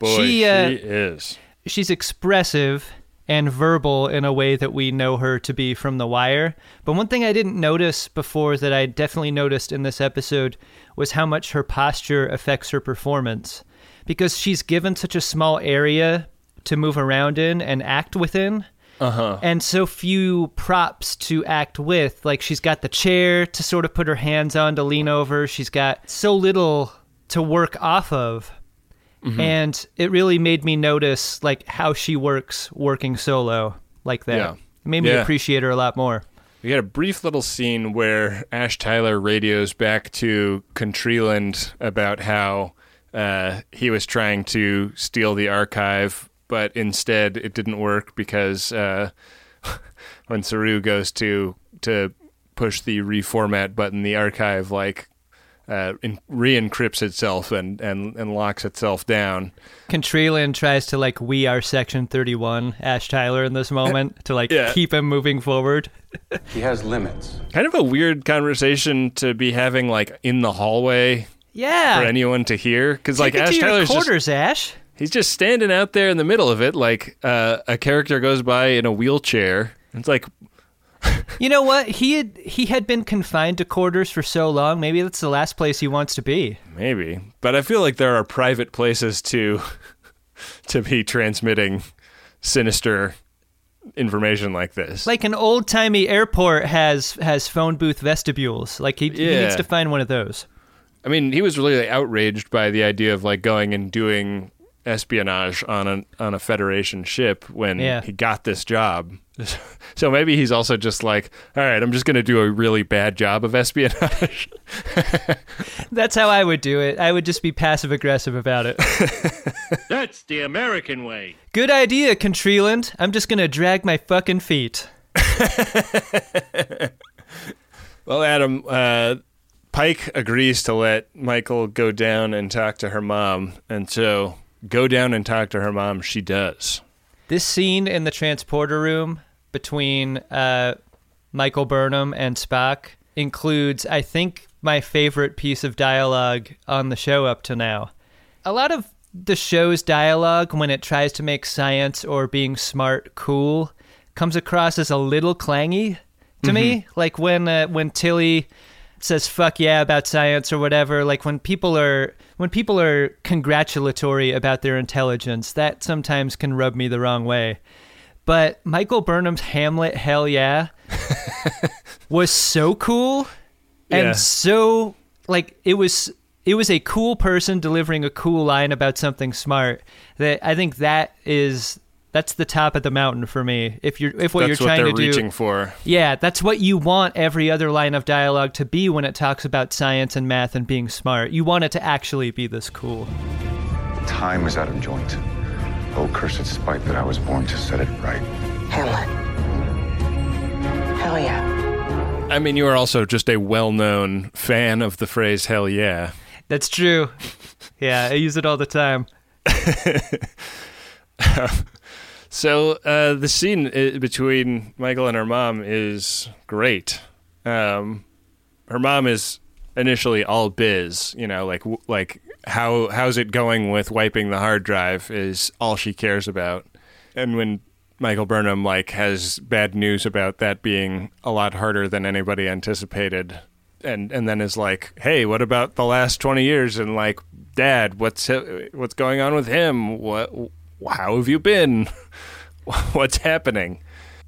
Boy, She, she, uh, is. she's expressive and verbal in a way that we know her to be from The Wire. But one thing I didn't notice before that I definitely noticed in this episode was how much her posture affects her performance. Because she's given such a small area to move around in and act within. Uh-huh. And so few props to act with. Like she's got the chair to sort of put her hands on to lean over. She's got so little to work off of and it really made me notice like how she works working solo like that. Yeah. It made me Yeah. appreciate her a lot more. We had a brief little scene where Ash Tyler radios back to Contreland about how uh, he was trying to steal the archive, but instead it didn't work because uh, when Saru goes to to push the reformat button, the archive like uh, in, re-encrypts itself and, and, and locks itself down. Contreland tries to like we are section 31 Ash Tyler in this moment to like Yeah. keep him moving forward. He has limits. Kind of a weird conversation to be having like in the hallway Yeah. for anyone to hear because like Ash to your Tyler's just quarters, Ash. He's just standing out there in the middle of it, like uh, a character goes by in a wheelchair. It's like, You know what? He had he had been confined to quarters for so long. Maybe that's the last place he wants to be. maybe, but I feel like there are private places to to be transmitting sinister information like this. Like an old timey airport has has phone booth vestibules. Like he, he needs to find one of those. I mean, he was really outraged by the idea of like going and doing espionage on a on a Federation ship when Yeah. he got this job. So maybe he's also just like, all right, I'm just going to do a really bad job of espionage. That's how I would do it. I would just be passive aggressive about it. That's the American way. Good idea, Contreland. I'm just gonna drag my fucking feet. Well, Adam, uh, Pike agrees to let Michael go down and talk to her mom, and so go down and talk to her mom. She does. This scene in the transporter room between uh, Michael Burnham and Spock includes, I think, my favorite piece of dialogue on the show up to now. A lot of the show's dialogue, when it tries to make science or being smart cool, comes across as a little clangy to me. Like when uh, when Tilly says "fuck yeah" about science or whatever. Like when people are when people are congratulatory about their intelligence, that sometimes can rub me the wrong way. But Michael Burnham's Hamlet, hell yeah, was so cool and Yeah. so like it was it was a cool person delivering a cool line about something smart that I think that is that's the top of the mountain for me. If you're if what That's you're trying to do, that's what trying they're to do reaching for. Yeah, that's what you want every other line of dialogue to be when it talks about science and math and being smart. You want it to actually be this cool. Time is out of joint. Oh, cursed spite that I was born to set it right. Hamlet. Hell yeah. I mean, you are also just a well-known fan of the phrase "hell yeah." That's true. Yeah, I use it all the time. So uh, the scene between Michael and her mom is great. Um, her mom is initially all biz, you know, like like how how's it going with wiping the hard drive is all she cares about. And when Michael Burnham like has bad news about that being a lot harder than anybody anticipated, and and then is like, hey, what about the last twenty years? And like, Dad, what's what's going on with him? What how have you been? What's happening?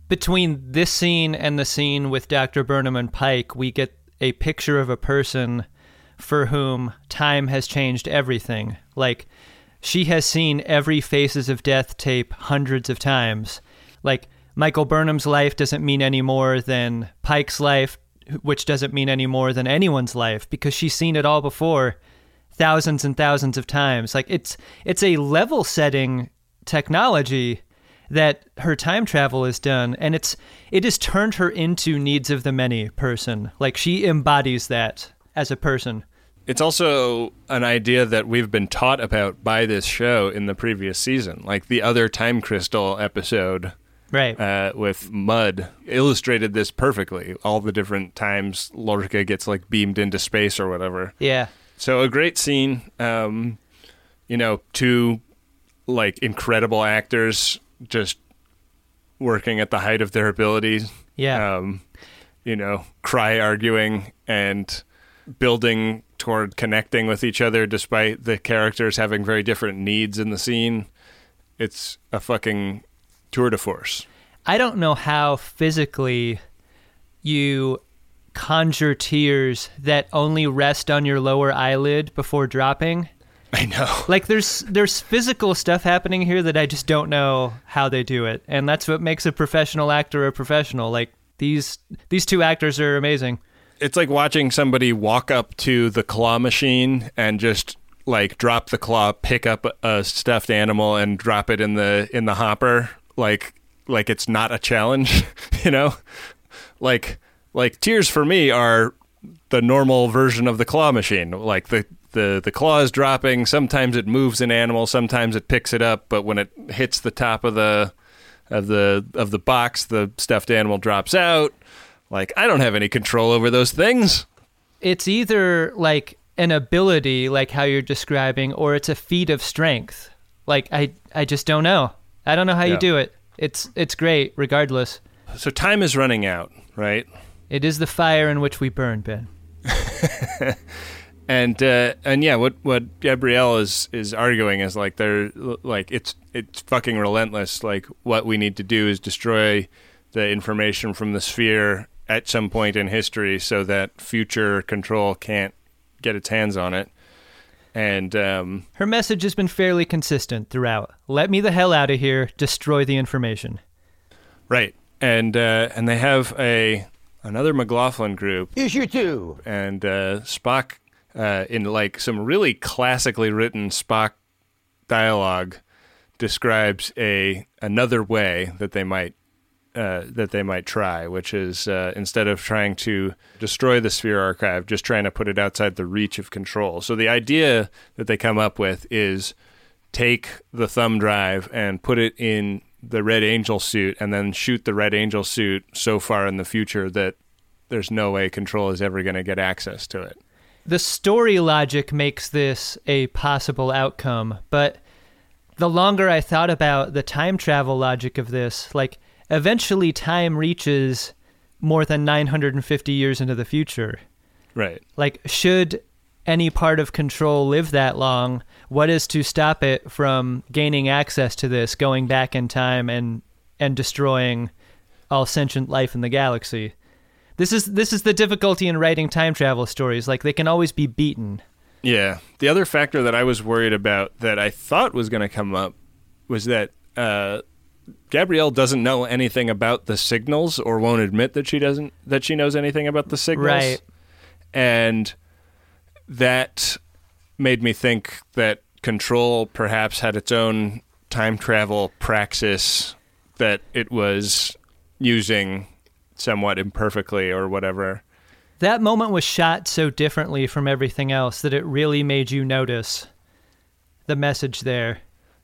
Between this scene and the scene with Dr. Burnham and Pike, we get a picture of a person for whom time has changed everything. Like, she has seen every Faces of Death tape hundreds of times. Like, Michael Burnham's life doesn't mean any more than Pike's life, which doesn't mean any more than anyone's life because she's seen it all before thousands and thousands of times. Like it's it's a level setting technology that her time travel is done and it's it has turned her into needs of the many person. Like she embodies that as a person. It's also an idea that we've been taught about by this show in the previous season. Like the other Time Crystal episode Right. uh, with Mudd illustrated this perfectly. All the different times Lorca gets like beamed into space or whatever. yeah. So a great scene. Um, you know, two like incredible actors just working at the height of their abilities. Yeah. Um, you know, cry arguing and building toward connecting with each other despite the characters having very different needs in the scene. It's a fucking tour de force. I don't know how physically you conjure tears that only rest on your lower eyelid before dropping. I know. Like there's there's physical stuff happening here that I just don't know how they do it. And that's what makes a professional actor a professional. Like these these two actors are amazing. It's like watching somebody walk up to the claw machine and just like drop the claw, pick up a stuffed animal and drop it in the in the hopper like like it's not a challenge, you know? Like like tears for me are the normal version of the claw machine. Like the the the claw is dropping, sometimes it moves an animal, sometimes it picks it up, but when it hits the top of the of the of the box, the stuffed animal drops out. Like I don't have any control over those things. It's either like an ability like how you're describing or it's a feat of strength. Like I I just don't know. I don't know how Yeah. you do it. It's it's great regardless. So time is running out, right? It is the fire in which we burn, Ben. And uh, and yeah, what what Gabrielle is is arguing is like they're like it's it's fucking relentless. Like what we need to do is destroy the information from the sphere at some point in history, so that future control can't get its hands on it. And um, Her message has been fairly consistent throughout. Let me the hell out of here, destroy the information. right, and uh, and they have a another McLaughlin group Issue two. and uh, Spock, uh, in like some really classically written Spock dialogue, describes a another way that they might uh, that they might try, which is uh, instead of trying to destroy the Sphere archive, just trying to put it outside the reach of control. So the idea that they come up with is take the thumb drive and put it in the Red Angel suit, and then shoot the Red Angel suit so far in the future that there's no way control is ever going to get access to it. The story logic makes this a possible outcome, but the longer I thought about the time travel logic of this, like eventually time reaches more than 950 years into the future. Right. Like, should any part of control live that long, what is to stop it from gaining access to this, going back in time and and destroying all sentient life in the galaxy? This is this is the difficulty in writing time travel stories. Like they can always be beaten. Yeah. The other factor that I was worried about that I thought was going to come up was that uh, Gabrielle doesn't know anything about the signals or won't admit that she doesn't that she knows anything about the signals. Right. And that made me think that Control perhaps had its own time travel praxis that it was using somewhat imperfectly or whatever. That moment was shot so differently from everything else that it really made you notice the message there.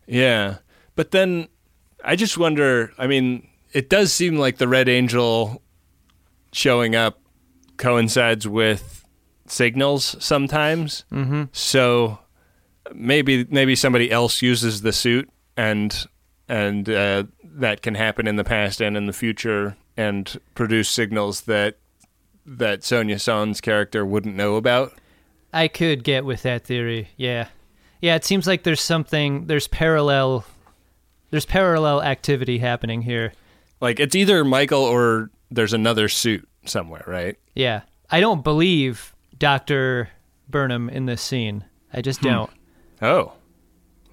Yeah. But then I just wonder I mean, it does seem like the Red Angel showing up coincides with signals sometimes. Mm-hmm. So maybe maybe somebody else uses the suit and and uh, that can happen in the past and in the future and produce signals that that Sonja Sohn's character wouldn't know about. I could get with that theory. Yeah. Yeah, it seems like there's something there's parallel there's parallel activity happening here. Like it's either Michael or there's another suit somewhere, right? Yeah. I don't believe Dr. Burnham in this scene. I just hmm. don't. Oh.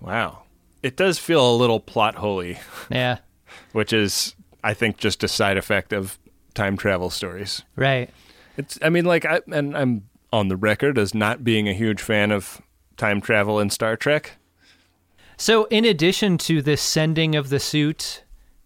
Wow. It does feel a little plot holy, Yeah. which is I think just a side effect of time travel stories. Right. It's I mean like I and I'm on the record as not being a huge fan of time travel in Star Trek. So, in addition to this sending of the suit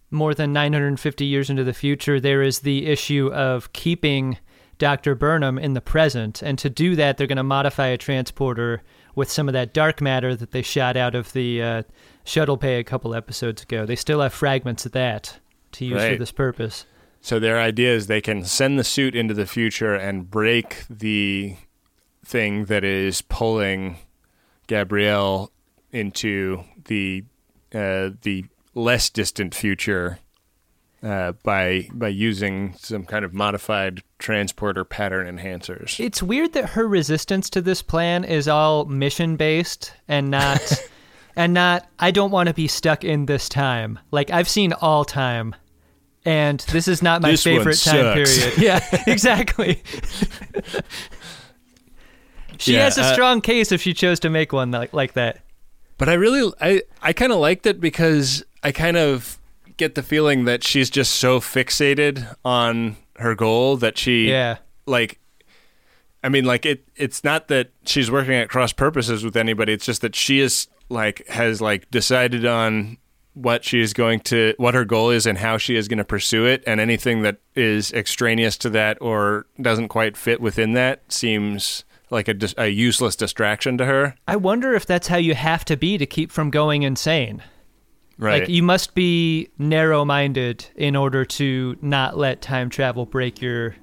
more than 950 years into the future, there is the issue of keeping Dr. Burnham in the present. And to do that, they're going to modify a transporter with some of that dark matter that they shot out of the uh, shuttle bay a couple episodes ago. They still have fragments of that to use for this purpose. So their idea is they can send the suit into the future and break the thing that is pulling Gabrielle into the uh, the less distant future uh, by by using some kind of modified transporter pattern enhancers. It's weird that her resistance to this plan is all mission based and not and not I don't want to be stuck in this time. Like I've seen all time and this is not my favorite time period. Yeah, exactly. she Yeah, has a uh, strong case if she chose to make one like, like that. But I really, I, I kind of liked it because I kind of get the feeling that she's just so fixated on her goal that she, Yeah. like, I mean, like it. It's not that she's working at cross purposes with anybody. It's just that she is like has like decided on what she is going to, what her goal is, and how she is going to pursue it. And anything that is extraneous to that or doesn't quite fit within that seems like a, a useless distraction to her. I wonder if that's how you have to be to keep from going insane. Right. Like you must be narrow-minded in order to not let time travel break your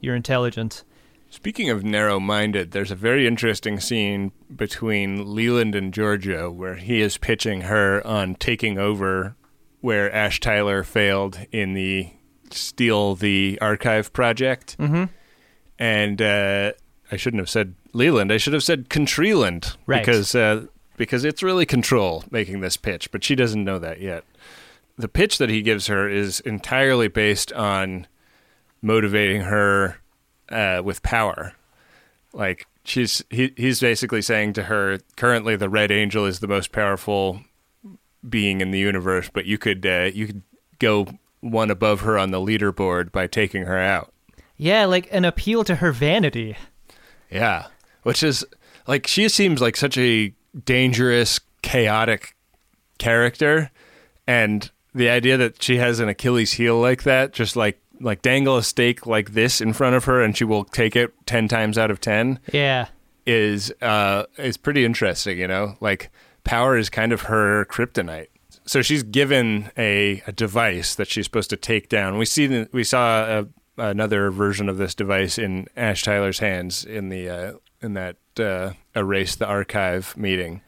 your intelligence. Speaking of narrow minded, there's a very interesting scene between Leland and Georgiou where he is pitching her on taking over where Ash Tyler failed in the Steal the Archive project. Mm-hmm. And uh, I shouldn't have said Leland, I should have said Contreland. Right. Because, uh, because it's really Control making this pitch, but she doesn't know that yet. The pitch that he gives her is entirely based on motivating her uh, with power. Like she's he, he's basically saying to her, currently the Red Angel is the most powerful being in the universe, but you could uh, you could go one above her on the leaderboard by taking her out. Yeah, like an appeal to her vanity. Yeah, which is like she seems like such a dangerous, chaotic character, and the idea that she has an Achilles heel like that, just like like dangle a stake like this in front of her, and she will take it ten times out of ten, Yeah. is uh is pretty interesting. You know, like power is kind of her kryptonite. So she's given a, a device that she's supposed to take down. We see the, we saw a, another version of this device in Ash Tyler's hands in the uh, in that uh, erase the archive meeting,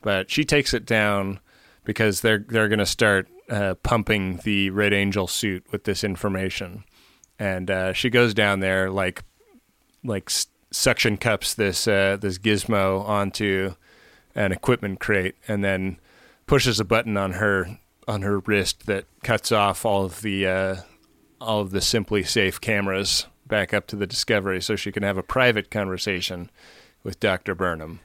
but she takes it down because they're they're going to start uh, pumping the Red Angel suit with this information, and uh, she goes down there like like suction cups this uh, this gizmo onto an equipment crate and then pushes a button on her on her wrist that cuts off all of the uh, all of the SimpliSafe cameras back up to the discovery so she can have a private conversation with Dr. Burnham.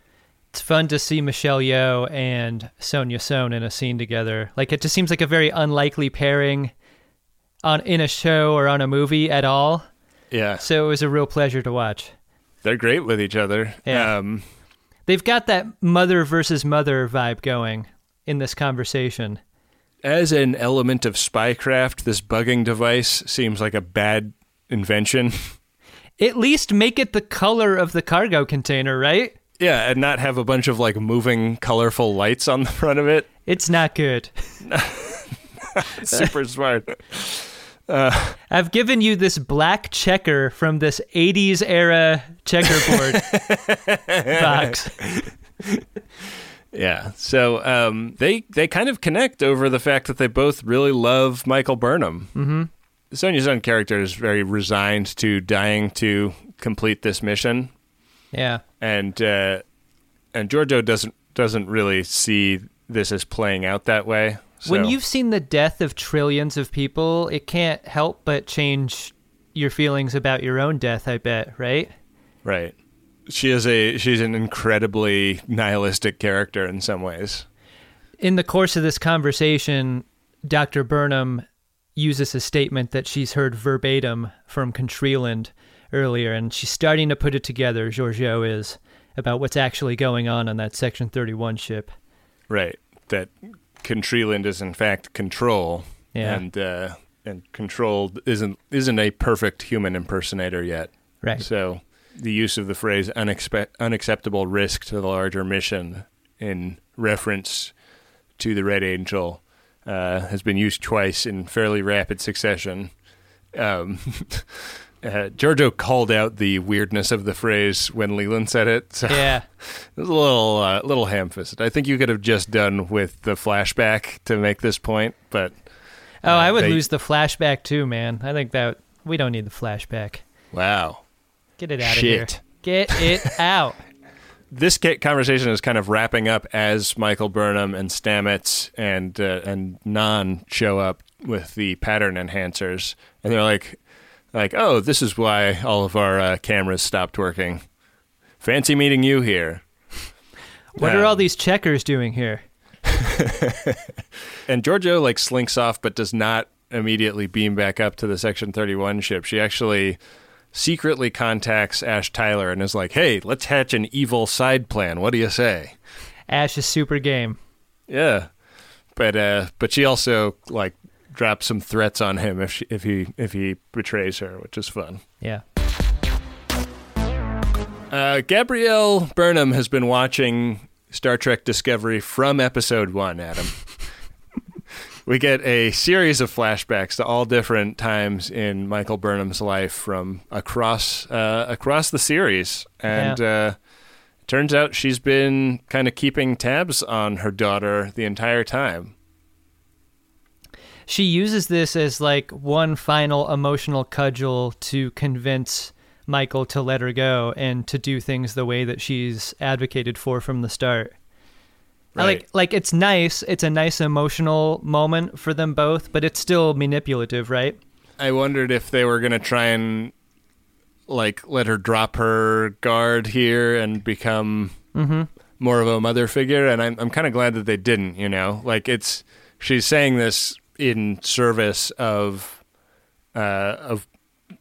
It's fun to see Michelle Yeoh and Sonja Sohn in a scene together. Like it just seems like a very unlikely pairing on in a show or on a movie at all. Yeah, So it was a real pleasure to watch. they're great with each other. Yeah. Um, They've got that mother versus mother vibe going in this conversation. as an element of spycraft, this bugging device seems like a bad invention. At least make it the color of the cargo container, right? Yeah, and not have a bunch of like moving, colorful lights on the front of it. It's not good. Super smart. I've given you this black checker from this 80s era checkerboard box. Yeah. So um, they they kind of connect over the fact that they both really love Michael Burnham. Mm-hmm. Sonja Sohn's character is very resigned to dying to complete this mission, Yeah. and uh, and Georgiou doesn't doesn't really see this as playing out that way. When you've seen the death of trillions of people, it can't help but change your feelings about your own death, I bet, right? right, she is a she's an incredibly nihilistic character in some ways. In the course of this conversation, Dr. Burnham uses a statement that she's heard verbatim from Contreland earlier, and she's starting to put it together, Georgiou is, about what's actually going on on that Section 31 ship. Right. That Contreland is in fact control. Yeah. And uh, and control isn't isn't a perfect human impersonator yet. Right. So the use of the phrase unexpe- unacceptable risk to the larger mission in reference to the Red Angel uh, has been used twice in fairly rapid succession. Um, uh, Georgiou called out the weirdness of the phrase when Leland said it. So Yeah. it was a little, uh, little ham-fisted. I think you could have just done with the flashback to make this point, but Oh, I would they- lose the flashback too, man. I think that we don't need the flashback. wow. Get it out of here. Get it out. This conversation is kind of wrapping up as Michael Burnham and Stamets and uh, and Nhan show up with the pattern enhancers, and they're like, like, oh, this is why all of our uh, cameras stopped working. Fancy meeting you here. What are Um, all these checkers doing here? And Georgiou like slinks off, but does not immediately beam back up to the Section Thirty One ship. She actually secretly contacts Ash Tyler and is like, "Hey, let's hatch an evil side plan. What do you say?" Ash is super game. Yeah, but uh, but she also like drops some threats on him if she, if he if he betrays her, which is fun. Yeah. Uh, Gabrielle Burnham has been watching Star Trek Discovery from episode one, Adam. we get a series of flashbacks to all different times in Michael Burnham's life from across uh, across the series, and uh, turns out she's been kind of keeping tabs on her daughter the entire time. She uses this as like one final emotional cudgel to convince Michael to let her go and to do things the way that she's advocated for from the start. Right. like like it's nice. It's a nice emotional moment for them both, but it's still manipulative, right? I wondered if they were gonna try and like let her drop her guard here and become mm-hmm. more of a mother figure, and I'm I'm kind of glad that they didn't. You know, like it's she's saying this in service of uh, of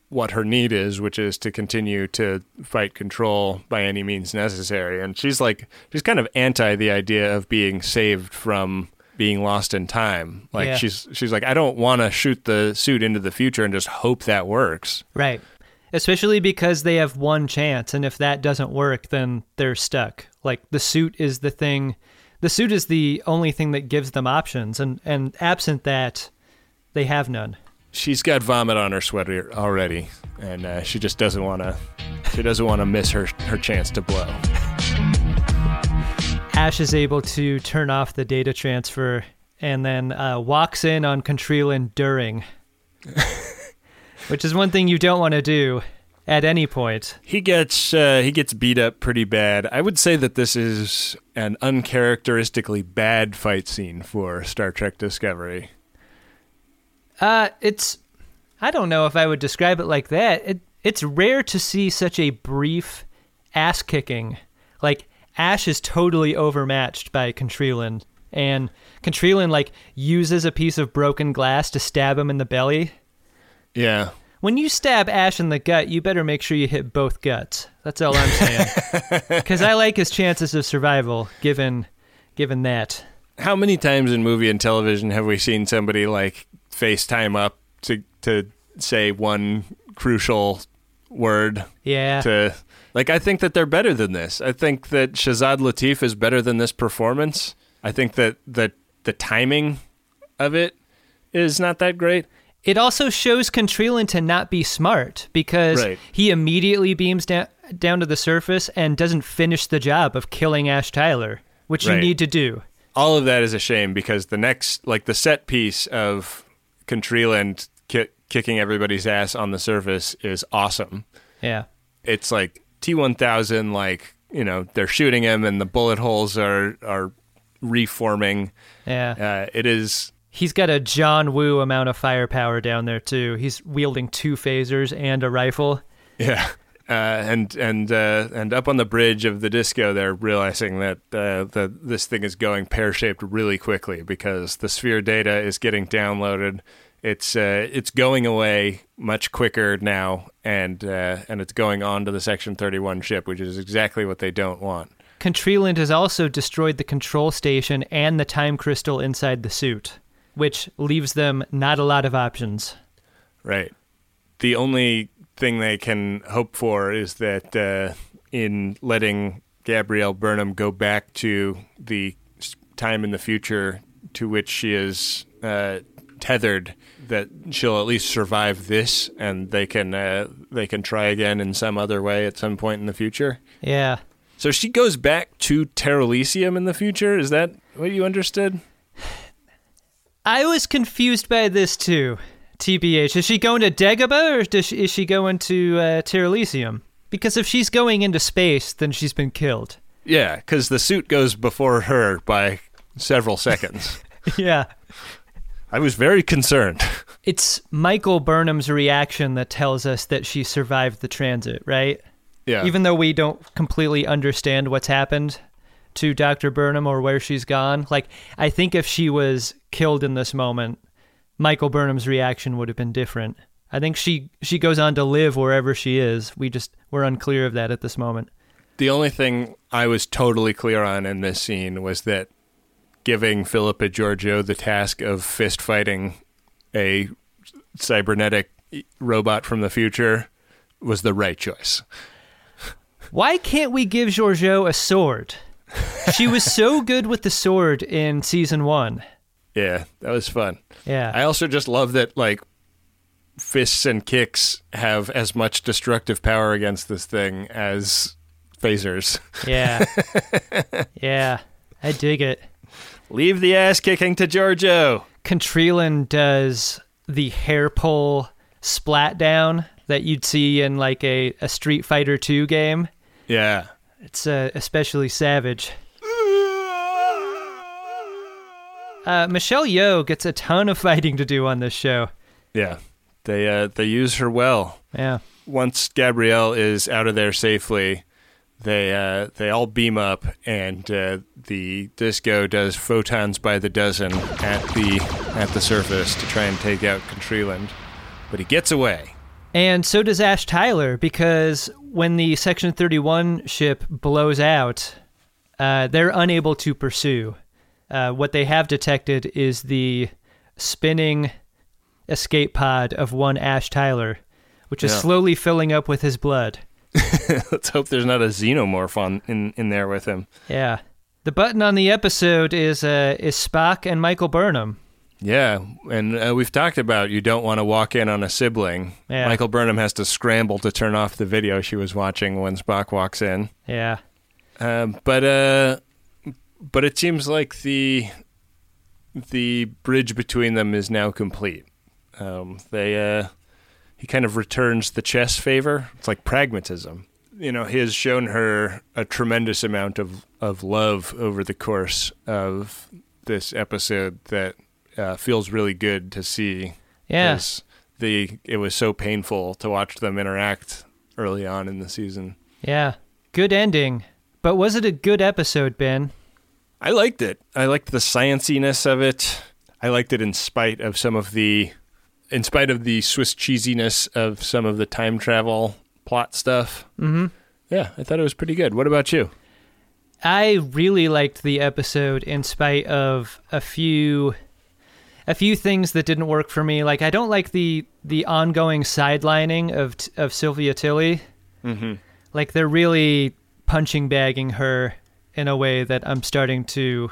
what her need is, which is to continue to fight control by any means necessary. And she's like, she's kind of anti the idea of being saved from being lost in time. Like Yeah. she's she's like, I don't want to shoot the suit into the future and just hope that works. Right. Especially because they have one chance, and if that doesn't work, then they're stuck. Like the suit is the thing. The suit is the only thing that gives them options, and and absent that, they have none. She's got vomit on her sweater already, and uh, she just doesn't want to. She doesn't want to miss her her chance to blow. Ash is able to turn off the data transfer and then uh, walks in on Contreland during, which is one thing you don't want to do at any point. He gets uh, he gets beat up pretty bad. I would say that this is an uncharacteristically bad fight scene for Star Trek Discovery. Uh, it's I don't know if I would describe it like that. It it's rare to see such a brief ass kicking. Like Ash is totally overmatched by Contreland, and Contreland like uses a piece of broken glass to stab him in the belly. Yeah. When you stab Ash in the gut, you better make sure you hit both guts. That's all I'm saying. Because I like his chances of survival, given given that. How many times in movie and television have we seen somebody like FaceTime up to to say one crucial word Yeah. to like I think that they're better than this. I think that Shazad Latif is better than this performance. I think that the the timing of it is not that great. It also shows Contreland to not be smart because Right. he immediately beams down down to the surface and doesn't finish the job of killing Ash Tyler, which you need to do. All of that is a shame because the next like the set piece of Contreland ki- kicking everybody's ass on the surface is awesome. Yeah. It's like T1000 like, you know, they're shooting him and the bullet holes are are reforming. Yeah. Uh, it is He's got a John Woo amount of firepower down there too. He's wielding two phasers and a rifle. Yeah, uh, and and uh, and up on the bridge of the disco, they're realizing that uh, the this thing is going pear shaped really quickly because the sphere data is getting downloaded. It's uh, it's going away much quicker now, and uh, and it's going on to the Section Thirty One ship, which is exactly what they don't want. Contreland has also destroyed the control station and the time crystal inside the suit, which leaves them not a lot of options. Right. The only thing they can hope for is that uh, in letting Gabrielle Burnham go back to the time in the future to which she is uh, tethered, that she'll at least survive this, and they can uh, they can try again in some other way at some point in the future. Yeah. So she goes back to Terralysium in the future. Is that what you understood? I was confused by this too. TBH, is she going to Dagobah or does she, is she going to uh, Terralysium? Because if she's going into space, then she's been killed. Yeah, because the suit goes before her by several seconds. yeah. I was very concerned. It's Michael Burnham's reaction that tells us that she survived the transit, right? Yeah. Even though we don't completely understand what's happened to Dr. Burnham or where she's gone. Like, I think if she was killed in this moment, Michael Burnham's reaction would have been different. I think she she goes on to live wherever she is. We just we're unclear of that at this moment. The only thing I was totally clear on in this scene was that giving Philippa Georgiou the task of fist fighting a cybernetic robot from the future was the right choice. Why can't we give Georgiou a sword? She was so good with the sword in season 1. Yeah, that was fun. Yeah. I also just love that like fists and kicks have as much destructive power against this thing as phasers. Yeah. yeah. I dig it. Leave the ass kicking to Georgiou. Contreland does the hair pull splat down that you'd see in like a, a Street Fighter 2 game. Yeah. It's uh, especially savage. Uh, Michelle Yeoh gets a ton of fighting to do on this show. Yeah. They uh they use her well. Yeah. once Gabrielle is out of there safely, they uh, they all beam up, and uh, the disco does photons by the dozen at the at the surface to try and take out Contreland, but he gets away. And so does Ash Tyler because when the Section 31 ship blows out, uh, they're unable to pursue. Uh, what they have detected is the spinning escape pod of one Ash Tyler, which is Yeah. slowly filling up with his blood. Let's hope there's not a xenomorph on in, in there with him. Yeah. The button on the episode is uh, is Spock and Michael Burnham. Yeah, and uh, we've talked about you don't want to walk in on a sibling. Yeah. Michael Burnham has to scramble to turn off the video she was watching when Spock walks in. Yeah. Um, but uh, but it seems like the the bridge between them is now complete. Um, they uh, he kind of returns the chess favor. It's like pragmatism. You know, he has shown her a tremendous amount of of love over the course of this episode that uh, feels really good to see. Yeah. 'cause The it was so painful to watch them interact early on in the season. Yeah. Good ending. But was it a good episode, Ben? I liked it. I liked the scienciness of it. I liked it in spite of some of the, in spite of the Swiss cheesiness of some of the time travel plot stuff. Mm-hmm. Yeah, I thought it was pretty good. What about you? I really liked the episode in spite of a few a few things that didn't work for me. Like I don't like the the ongoing sidelining of of Sylvia Tilly. Mm-hmm. Like they're really punching bagging her in a way that I'm starting to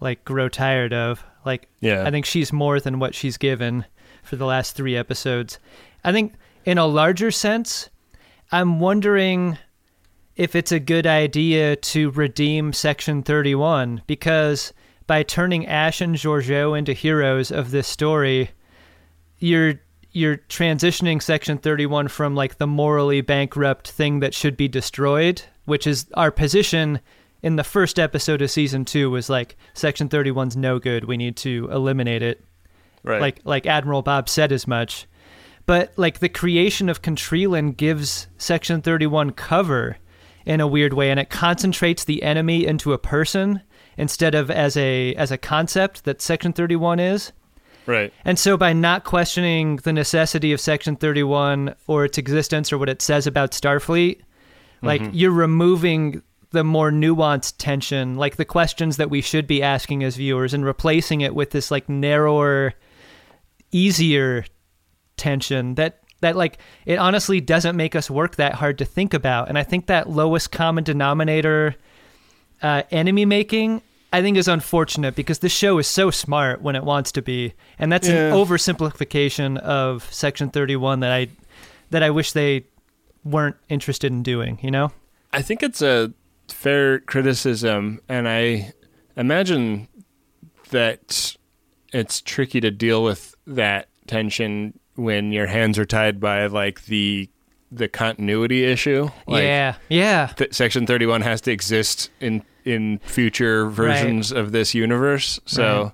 like grow tired of. Like Yeah. I think she's more than what she's given for the last 3 episodes. I think in a larger sense, I'm wondering if it's a good idea to redeem Section 31 because by turning Ash and Georgiou into heroes of this story, you're you're transitioning Section 31 from like the morally bankrupt thing that should be destroyed, which is our position in the first episode of season 2 was like Section 31's no good, we need to eliminate it Right. like like Admiral Bob said as much. But like the creation of Contreland gives Section 31 cover in a weird way and it concentrates the enemy into a person instead of as a as a concept that Section 31 is. right. And so by not questioning the necessity of Section 31 or its existence or what it says about Starfleet, like mm-hmm. you're removing the more nuanced tension, like the questions that we should be asking as viewers and replacing it with this like narrower easier tension that that like it honestly doesn't make us work that hard to think about and i think that lowest common denominator uh, enemy making i think is unfortunate because the show is so smart when it wants to be and that's Yeah. an oversimplification of section 31 that i that i wish they weren't interested in doing you know I think it's a fair criticism, and I imagine that it's tricky to deal with that tension when your hands are tied by like the the continuity issue. Like, yeah yeah th- Section Thirty One has to exist in in future versions of this universe. So,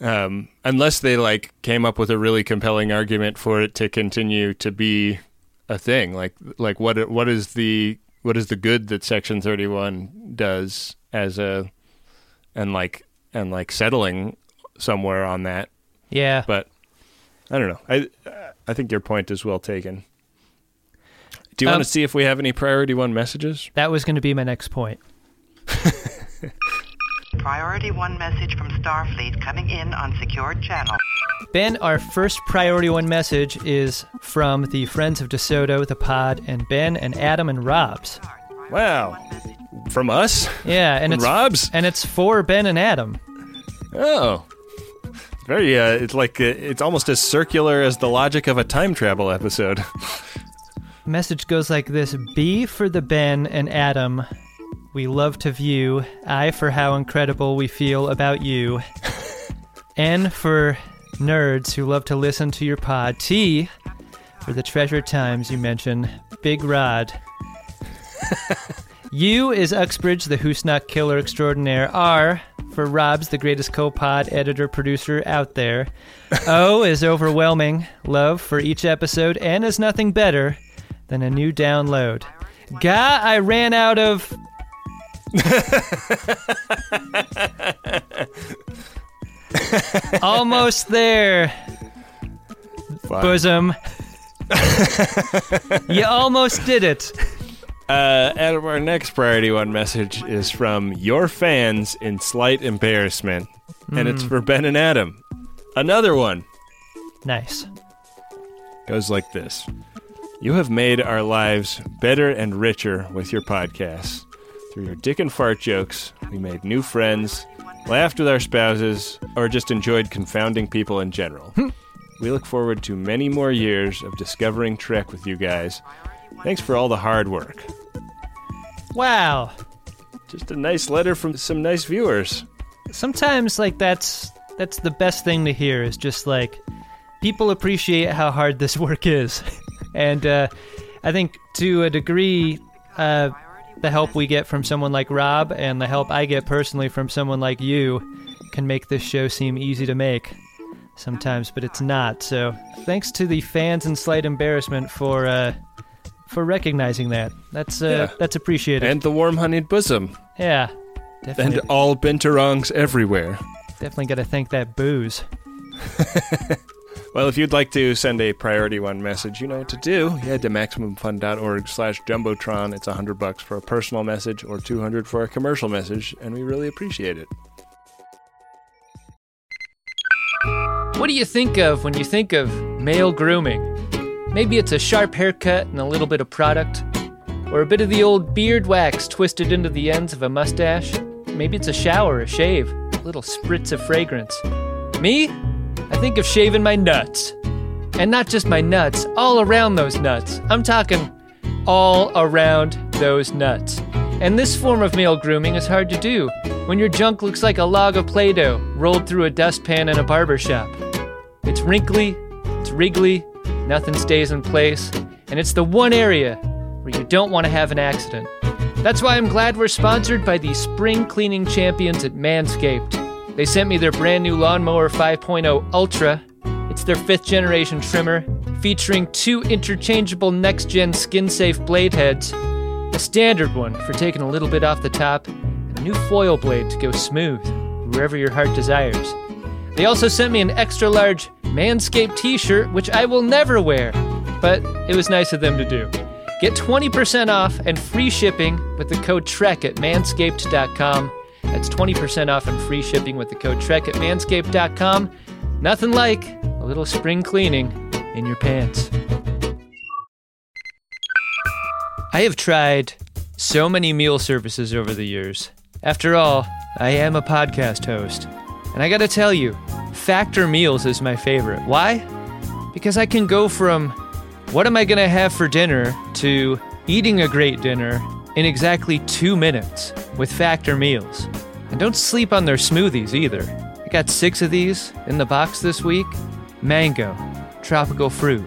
um, unless they like came up with a really compelling argument for it to continue to be a thing, like like what what is the what is the good that Section Thirty One does as a and like and like settling somewhere on that, yeah but I don't know. I I think your point is well taken. Do you Um, want to see if we have any priority one messages? that was going to be my next point Priority 1 message from Starfleet coming in on secured channel. Ben, our first priority one message is from the Friends of DeSoto, the pod, and Ben and Adam and Rob's. Wow. From us? Yeah, and From it's Rob's? and it's for Ben and Adam. Oh. Very uh it's like uh, it's almost as circular as the logic of a time travel episode. Message goes like this: B for the Ben and Adam. We love to view. I for how incredible we feel about you. N for nerds who love to listen to your pod. T for the treasure times you mention. Big Rod. U is Uxbridge, the Hoosnock killer extraordinaire. R for Rob's the greatest co-pod editor producer out there. O is overwhelming love for each episode and is nothing better than a new download. Gah, I ran out of Almost there, bosom. you almost did it. Uh Adam, our next priority one message is from your fans in slight embarrassment. And it's for Ben and Adam. Another one. Nice. goes like this You have made our lives better and richer with your podcasts. Through your dick and fart jokes, we made new friends, laughed with our spouses, or just enjoyed confounding people in general. we look forward to many more years of discovering Trek with you guys. Thanks for all the hard work. Wow. Just a nice letter from some nice viewers. Sometimes like that's that's the best thing to hear is just like people appreciate how hard this work is. and uh, I think to a degree uh, the help we get from someone like Rob and the help I get personally from someone like you can make this show seem easy to make sometimes, but it's not. So thanks to the fans and slight embarrassment for uh, for recognizing that. That's uh, Yeah. that's appreciated. And the warm honeyed bosom. yeah, And all binturongs everywhere. definitely got to thank that booze. Well, if you'd like to send a priority one message, you know what to do. Head to maximumfun.org slash jumbotron. It's a hundred bucks for a personal message or two hundred for a commercial message, and we really appreciate it. What do you think of when you think of male grooming? Maybe it's a sharp haircut and a little bit of product, or a bit of the old beard wax twisted into the ends of a mustache. Maybe it's a shower, a shave, a little spritz of fragrance. Me? I think of shaving my nuts. And not just my nuts, all around those nuts. I'm talking all around those nuts. And this form of male grooming is hard to do when your junk looks like a log of Play Doh rolled through a dustpan in a barber shop. It's wrinkly, it's wriggly, nothing stays in place, and it's the one area where you don't want to have an accident. That's why I'm glad we're sponsored by the spring cleaning champions at Manscaped. They sent me their brand new Lawnmower 5.0 Ultra. It's their fifth generation trimmer, featuring two interchangeable next gen skin safe blade heads, a standard one for taking a little bit off the top, and a new foil blade to go smooth wherever your heart desires. They also sent me an extra large Manscaped t shirt, which I will never wear, but it was nice of them to do. Get 20% off and free shipping with the code TREK at manscaped.com. That's 20% off and free shipping with the code TREK at manscaped.com. Nothing like a little spring cleaning in your pants. I have tried so many meal services over the years. After all, I am a podcast host. And I gotta tell you, Factor Meals is my favorite. Why? Because I can go from what am I gonna have for dinner to eating a great dinner in exactly two minutes with Factor Meals. And don't sleep on their smoothies either. I got six of these in the box this week mango, tropical fruit,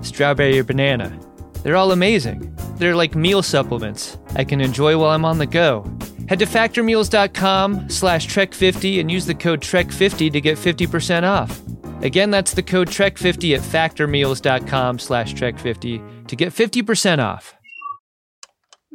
strawberry or banana. They're all amazing. They're like meal supplements I can enjoy while I'm on the go. Head to factormeals.com slash trek50 and use the code trek50 to get 50% off. Again, that's the code trek50 at factormeals.com slash trek50 to get 50% off.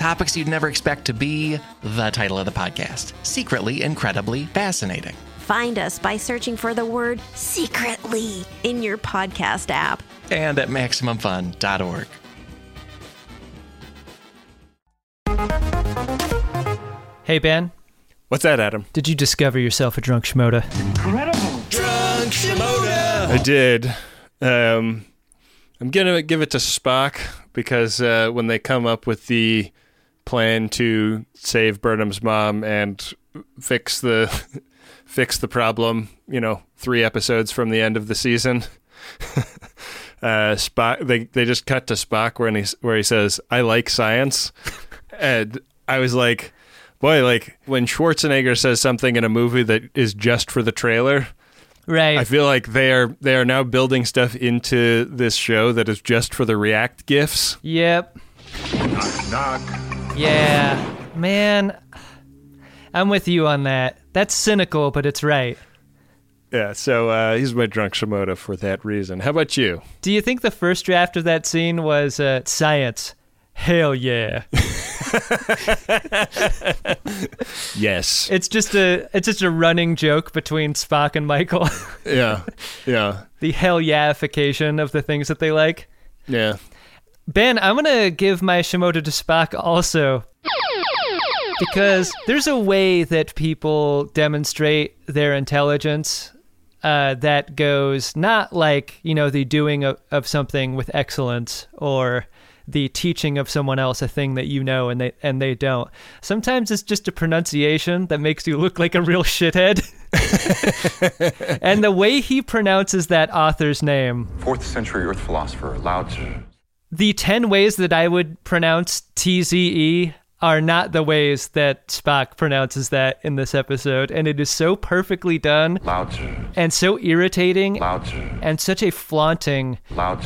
Topics you'd never expect to be the title of the podcast Secretly Incredibly Fascinating. Find us by searching for the word secretly in your podcast app. And at MaximumFun.org. Hey, Ben, What's that, Adam? did you discover yourself a drunk Shimoda? Incredible drunk Shimoda! I did. Um, I'm gonna give it to Spock because uh, when they come up with the plan to save Burnham's mom and fix the fix the problem, you know, three episodes from the end of the season, uh, Spock they they just cut to Spock where he where he says, "I like science," and I was like. Boy, like when Schwarzenegger says something in a movie that is just for the trailer, Right. I feel like they are they are now building stuff into this show that is just for the React gifs. Yep. Knock. Yeah. Man, I'm with you on that. That's cynical, but it's right. Yeah, so uh, he's my drunk Shimoda for that reason. How about you? Do you think the first draft of that scene was uh, science? Hell yeah. Yes. It's just a it's just a running joke between Spock and Michael. Yeah. Yeah. the hell yeahification of the things that they like. Yeah. Ben, I'm gonna give my Shimoda to Spock also. Because there's a way that people demonstrate their intelligence uh, that goes not like, you know, the doing of, of something with excellence or the teaching of someone else a thing that you know and they and they don't. Sometimes it's just a pronunciation that makes you look like a real shithead. and the way he pronounces that author's name Fourth century Earth philosopher Lao Tzu. The 10 ways that I would pronounce TZE are not the ways that Spock pronounces that in this episode. And it is so perfectly done Lao and so irritating Lao and such a flaunting Lao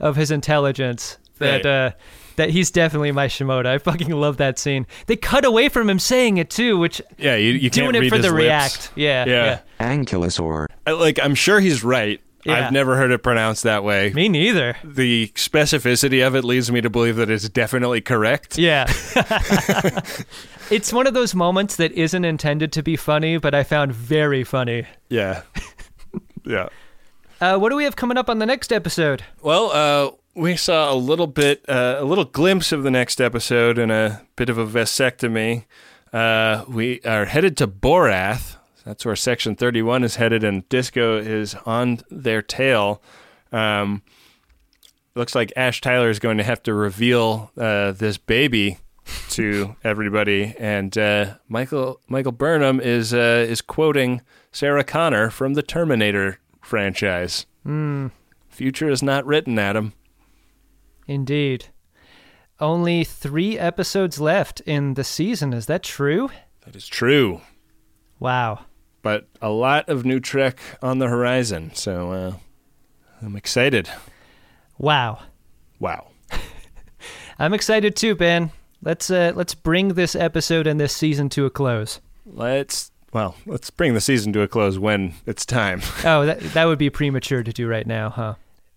of his intelligence that, Right. uh, that he's definitely my Shimoda. I fucking love that scene. They cut away from him saying it too, which Yeah. You, you doing can't it read for his the lips. react. Yeah, Yeah. yeah. Ankylosaur. I- Like I'm sure he's right. Yeah. I've never heard it pronounced that way. Me neither. The specificity of it leads me to believe that it's definitely correct. Yeah. it's one of those moments that isn't intended to be funny, but I found very funny. Yeah. yeah. Uh, what do we have coming up on the next episode? Well, uh, we saw a little bit, uh, a little glimpse of the next episode and a bit of a vasectomy. Uh, we are headed to Boreth. That's where Section 31 is headed, and Disco is on their tail. Um, looks like Ash Tyler is going to have to reveal uh, this baby to everybody, and uh, Michael Michael Burnham is uh, is quoting Sarah Connor from the Terminator franchise. Hmm. Future is not written, Adam. Indeed. Only three episodes left in the season. Is that true? That is true. Wow. But a lot of new Trek on the horizon, so uh, I'm excited. Wow. Wow. I'm excited too, Ben. Let's uh, let's bring this episode and this season to a close. Let's well, let's bring the season to a close when it's time. Oh, that that would be premature to do right now, huh?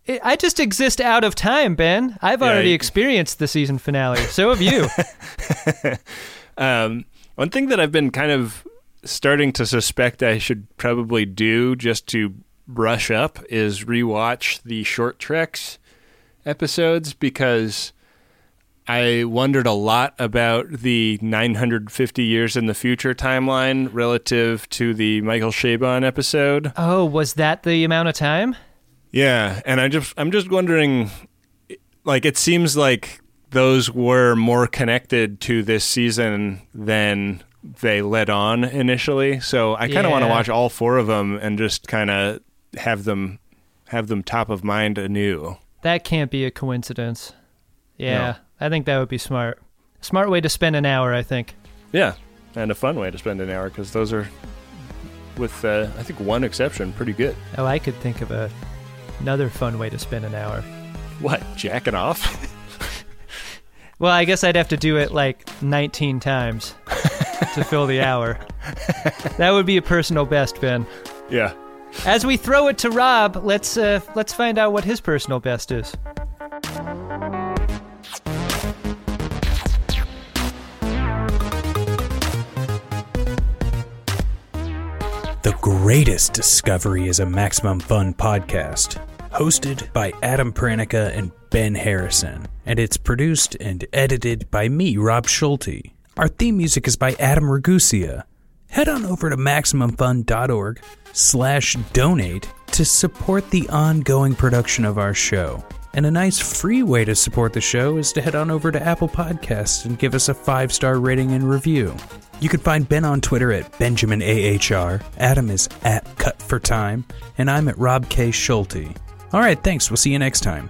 I- I just exist out of time, Ben. I've Yeah, already you- experienced the season finale. So have you. Um, one thing that I've been kind of starting to suspect I should probably do just to brush up is rewatch the short treks episodes because I wondered a lot about the 950 years in the future timeline relative to the Michael Chabon episode. oh, was that the amount of time? Yeah, and I just I'm just wondering like it seems like those were more connected to this season than they led on initially. So I kind of want to watch all four of them and just kind of have them have them top of mind anew. That can't be a coincidence. Yeah, I think that would be smart. Smart way to spend an hour, I think. Yeah, and a fun way to spend an hour because those are, with uh, I think one exception, pretty good. Oh, I could think of a another fun way to spend an hour. What jacking off? Well, I guess I'd have to do it like 19 times to fill the hour. That would be a personal best, Ben. yeah. As we throw it to Rob, let's uh, let's find out what his personal best is. The Greatest Discovery is a Maximum Fun podcast, hosted by Adam Pranica and Ben Harrison, and it's produced and edited by me, Rob Schulte. Our theme music is by Adam Ragusea. Head on over to MaximumFun.org slash donate to support the ongoing production of our show. And a nice free way to support the show is to head on over to Apple Podcasts and give us a five star rating and review. You can find Ben on Twitter at BenjaminAHR, Adam is at Cut for Time, and I'm at Rob K. Schulte. All right, thanks. We'll see you next time.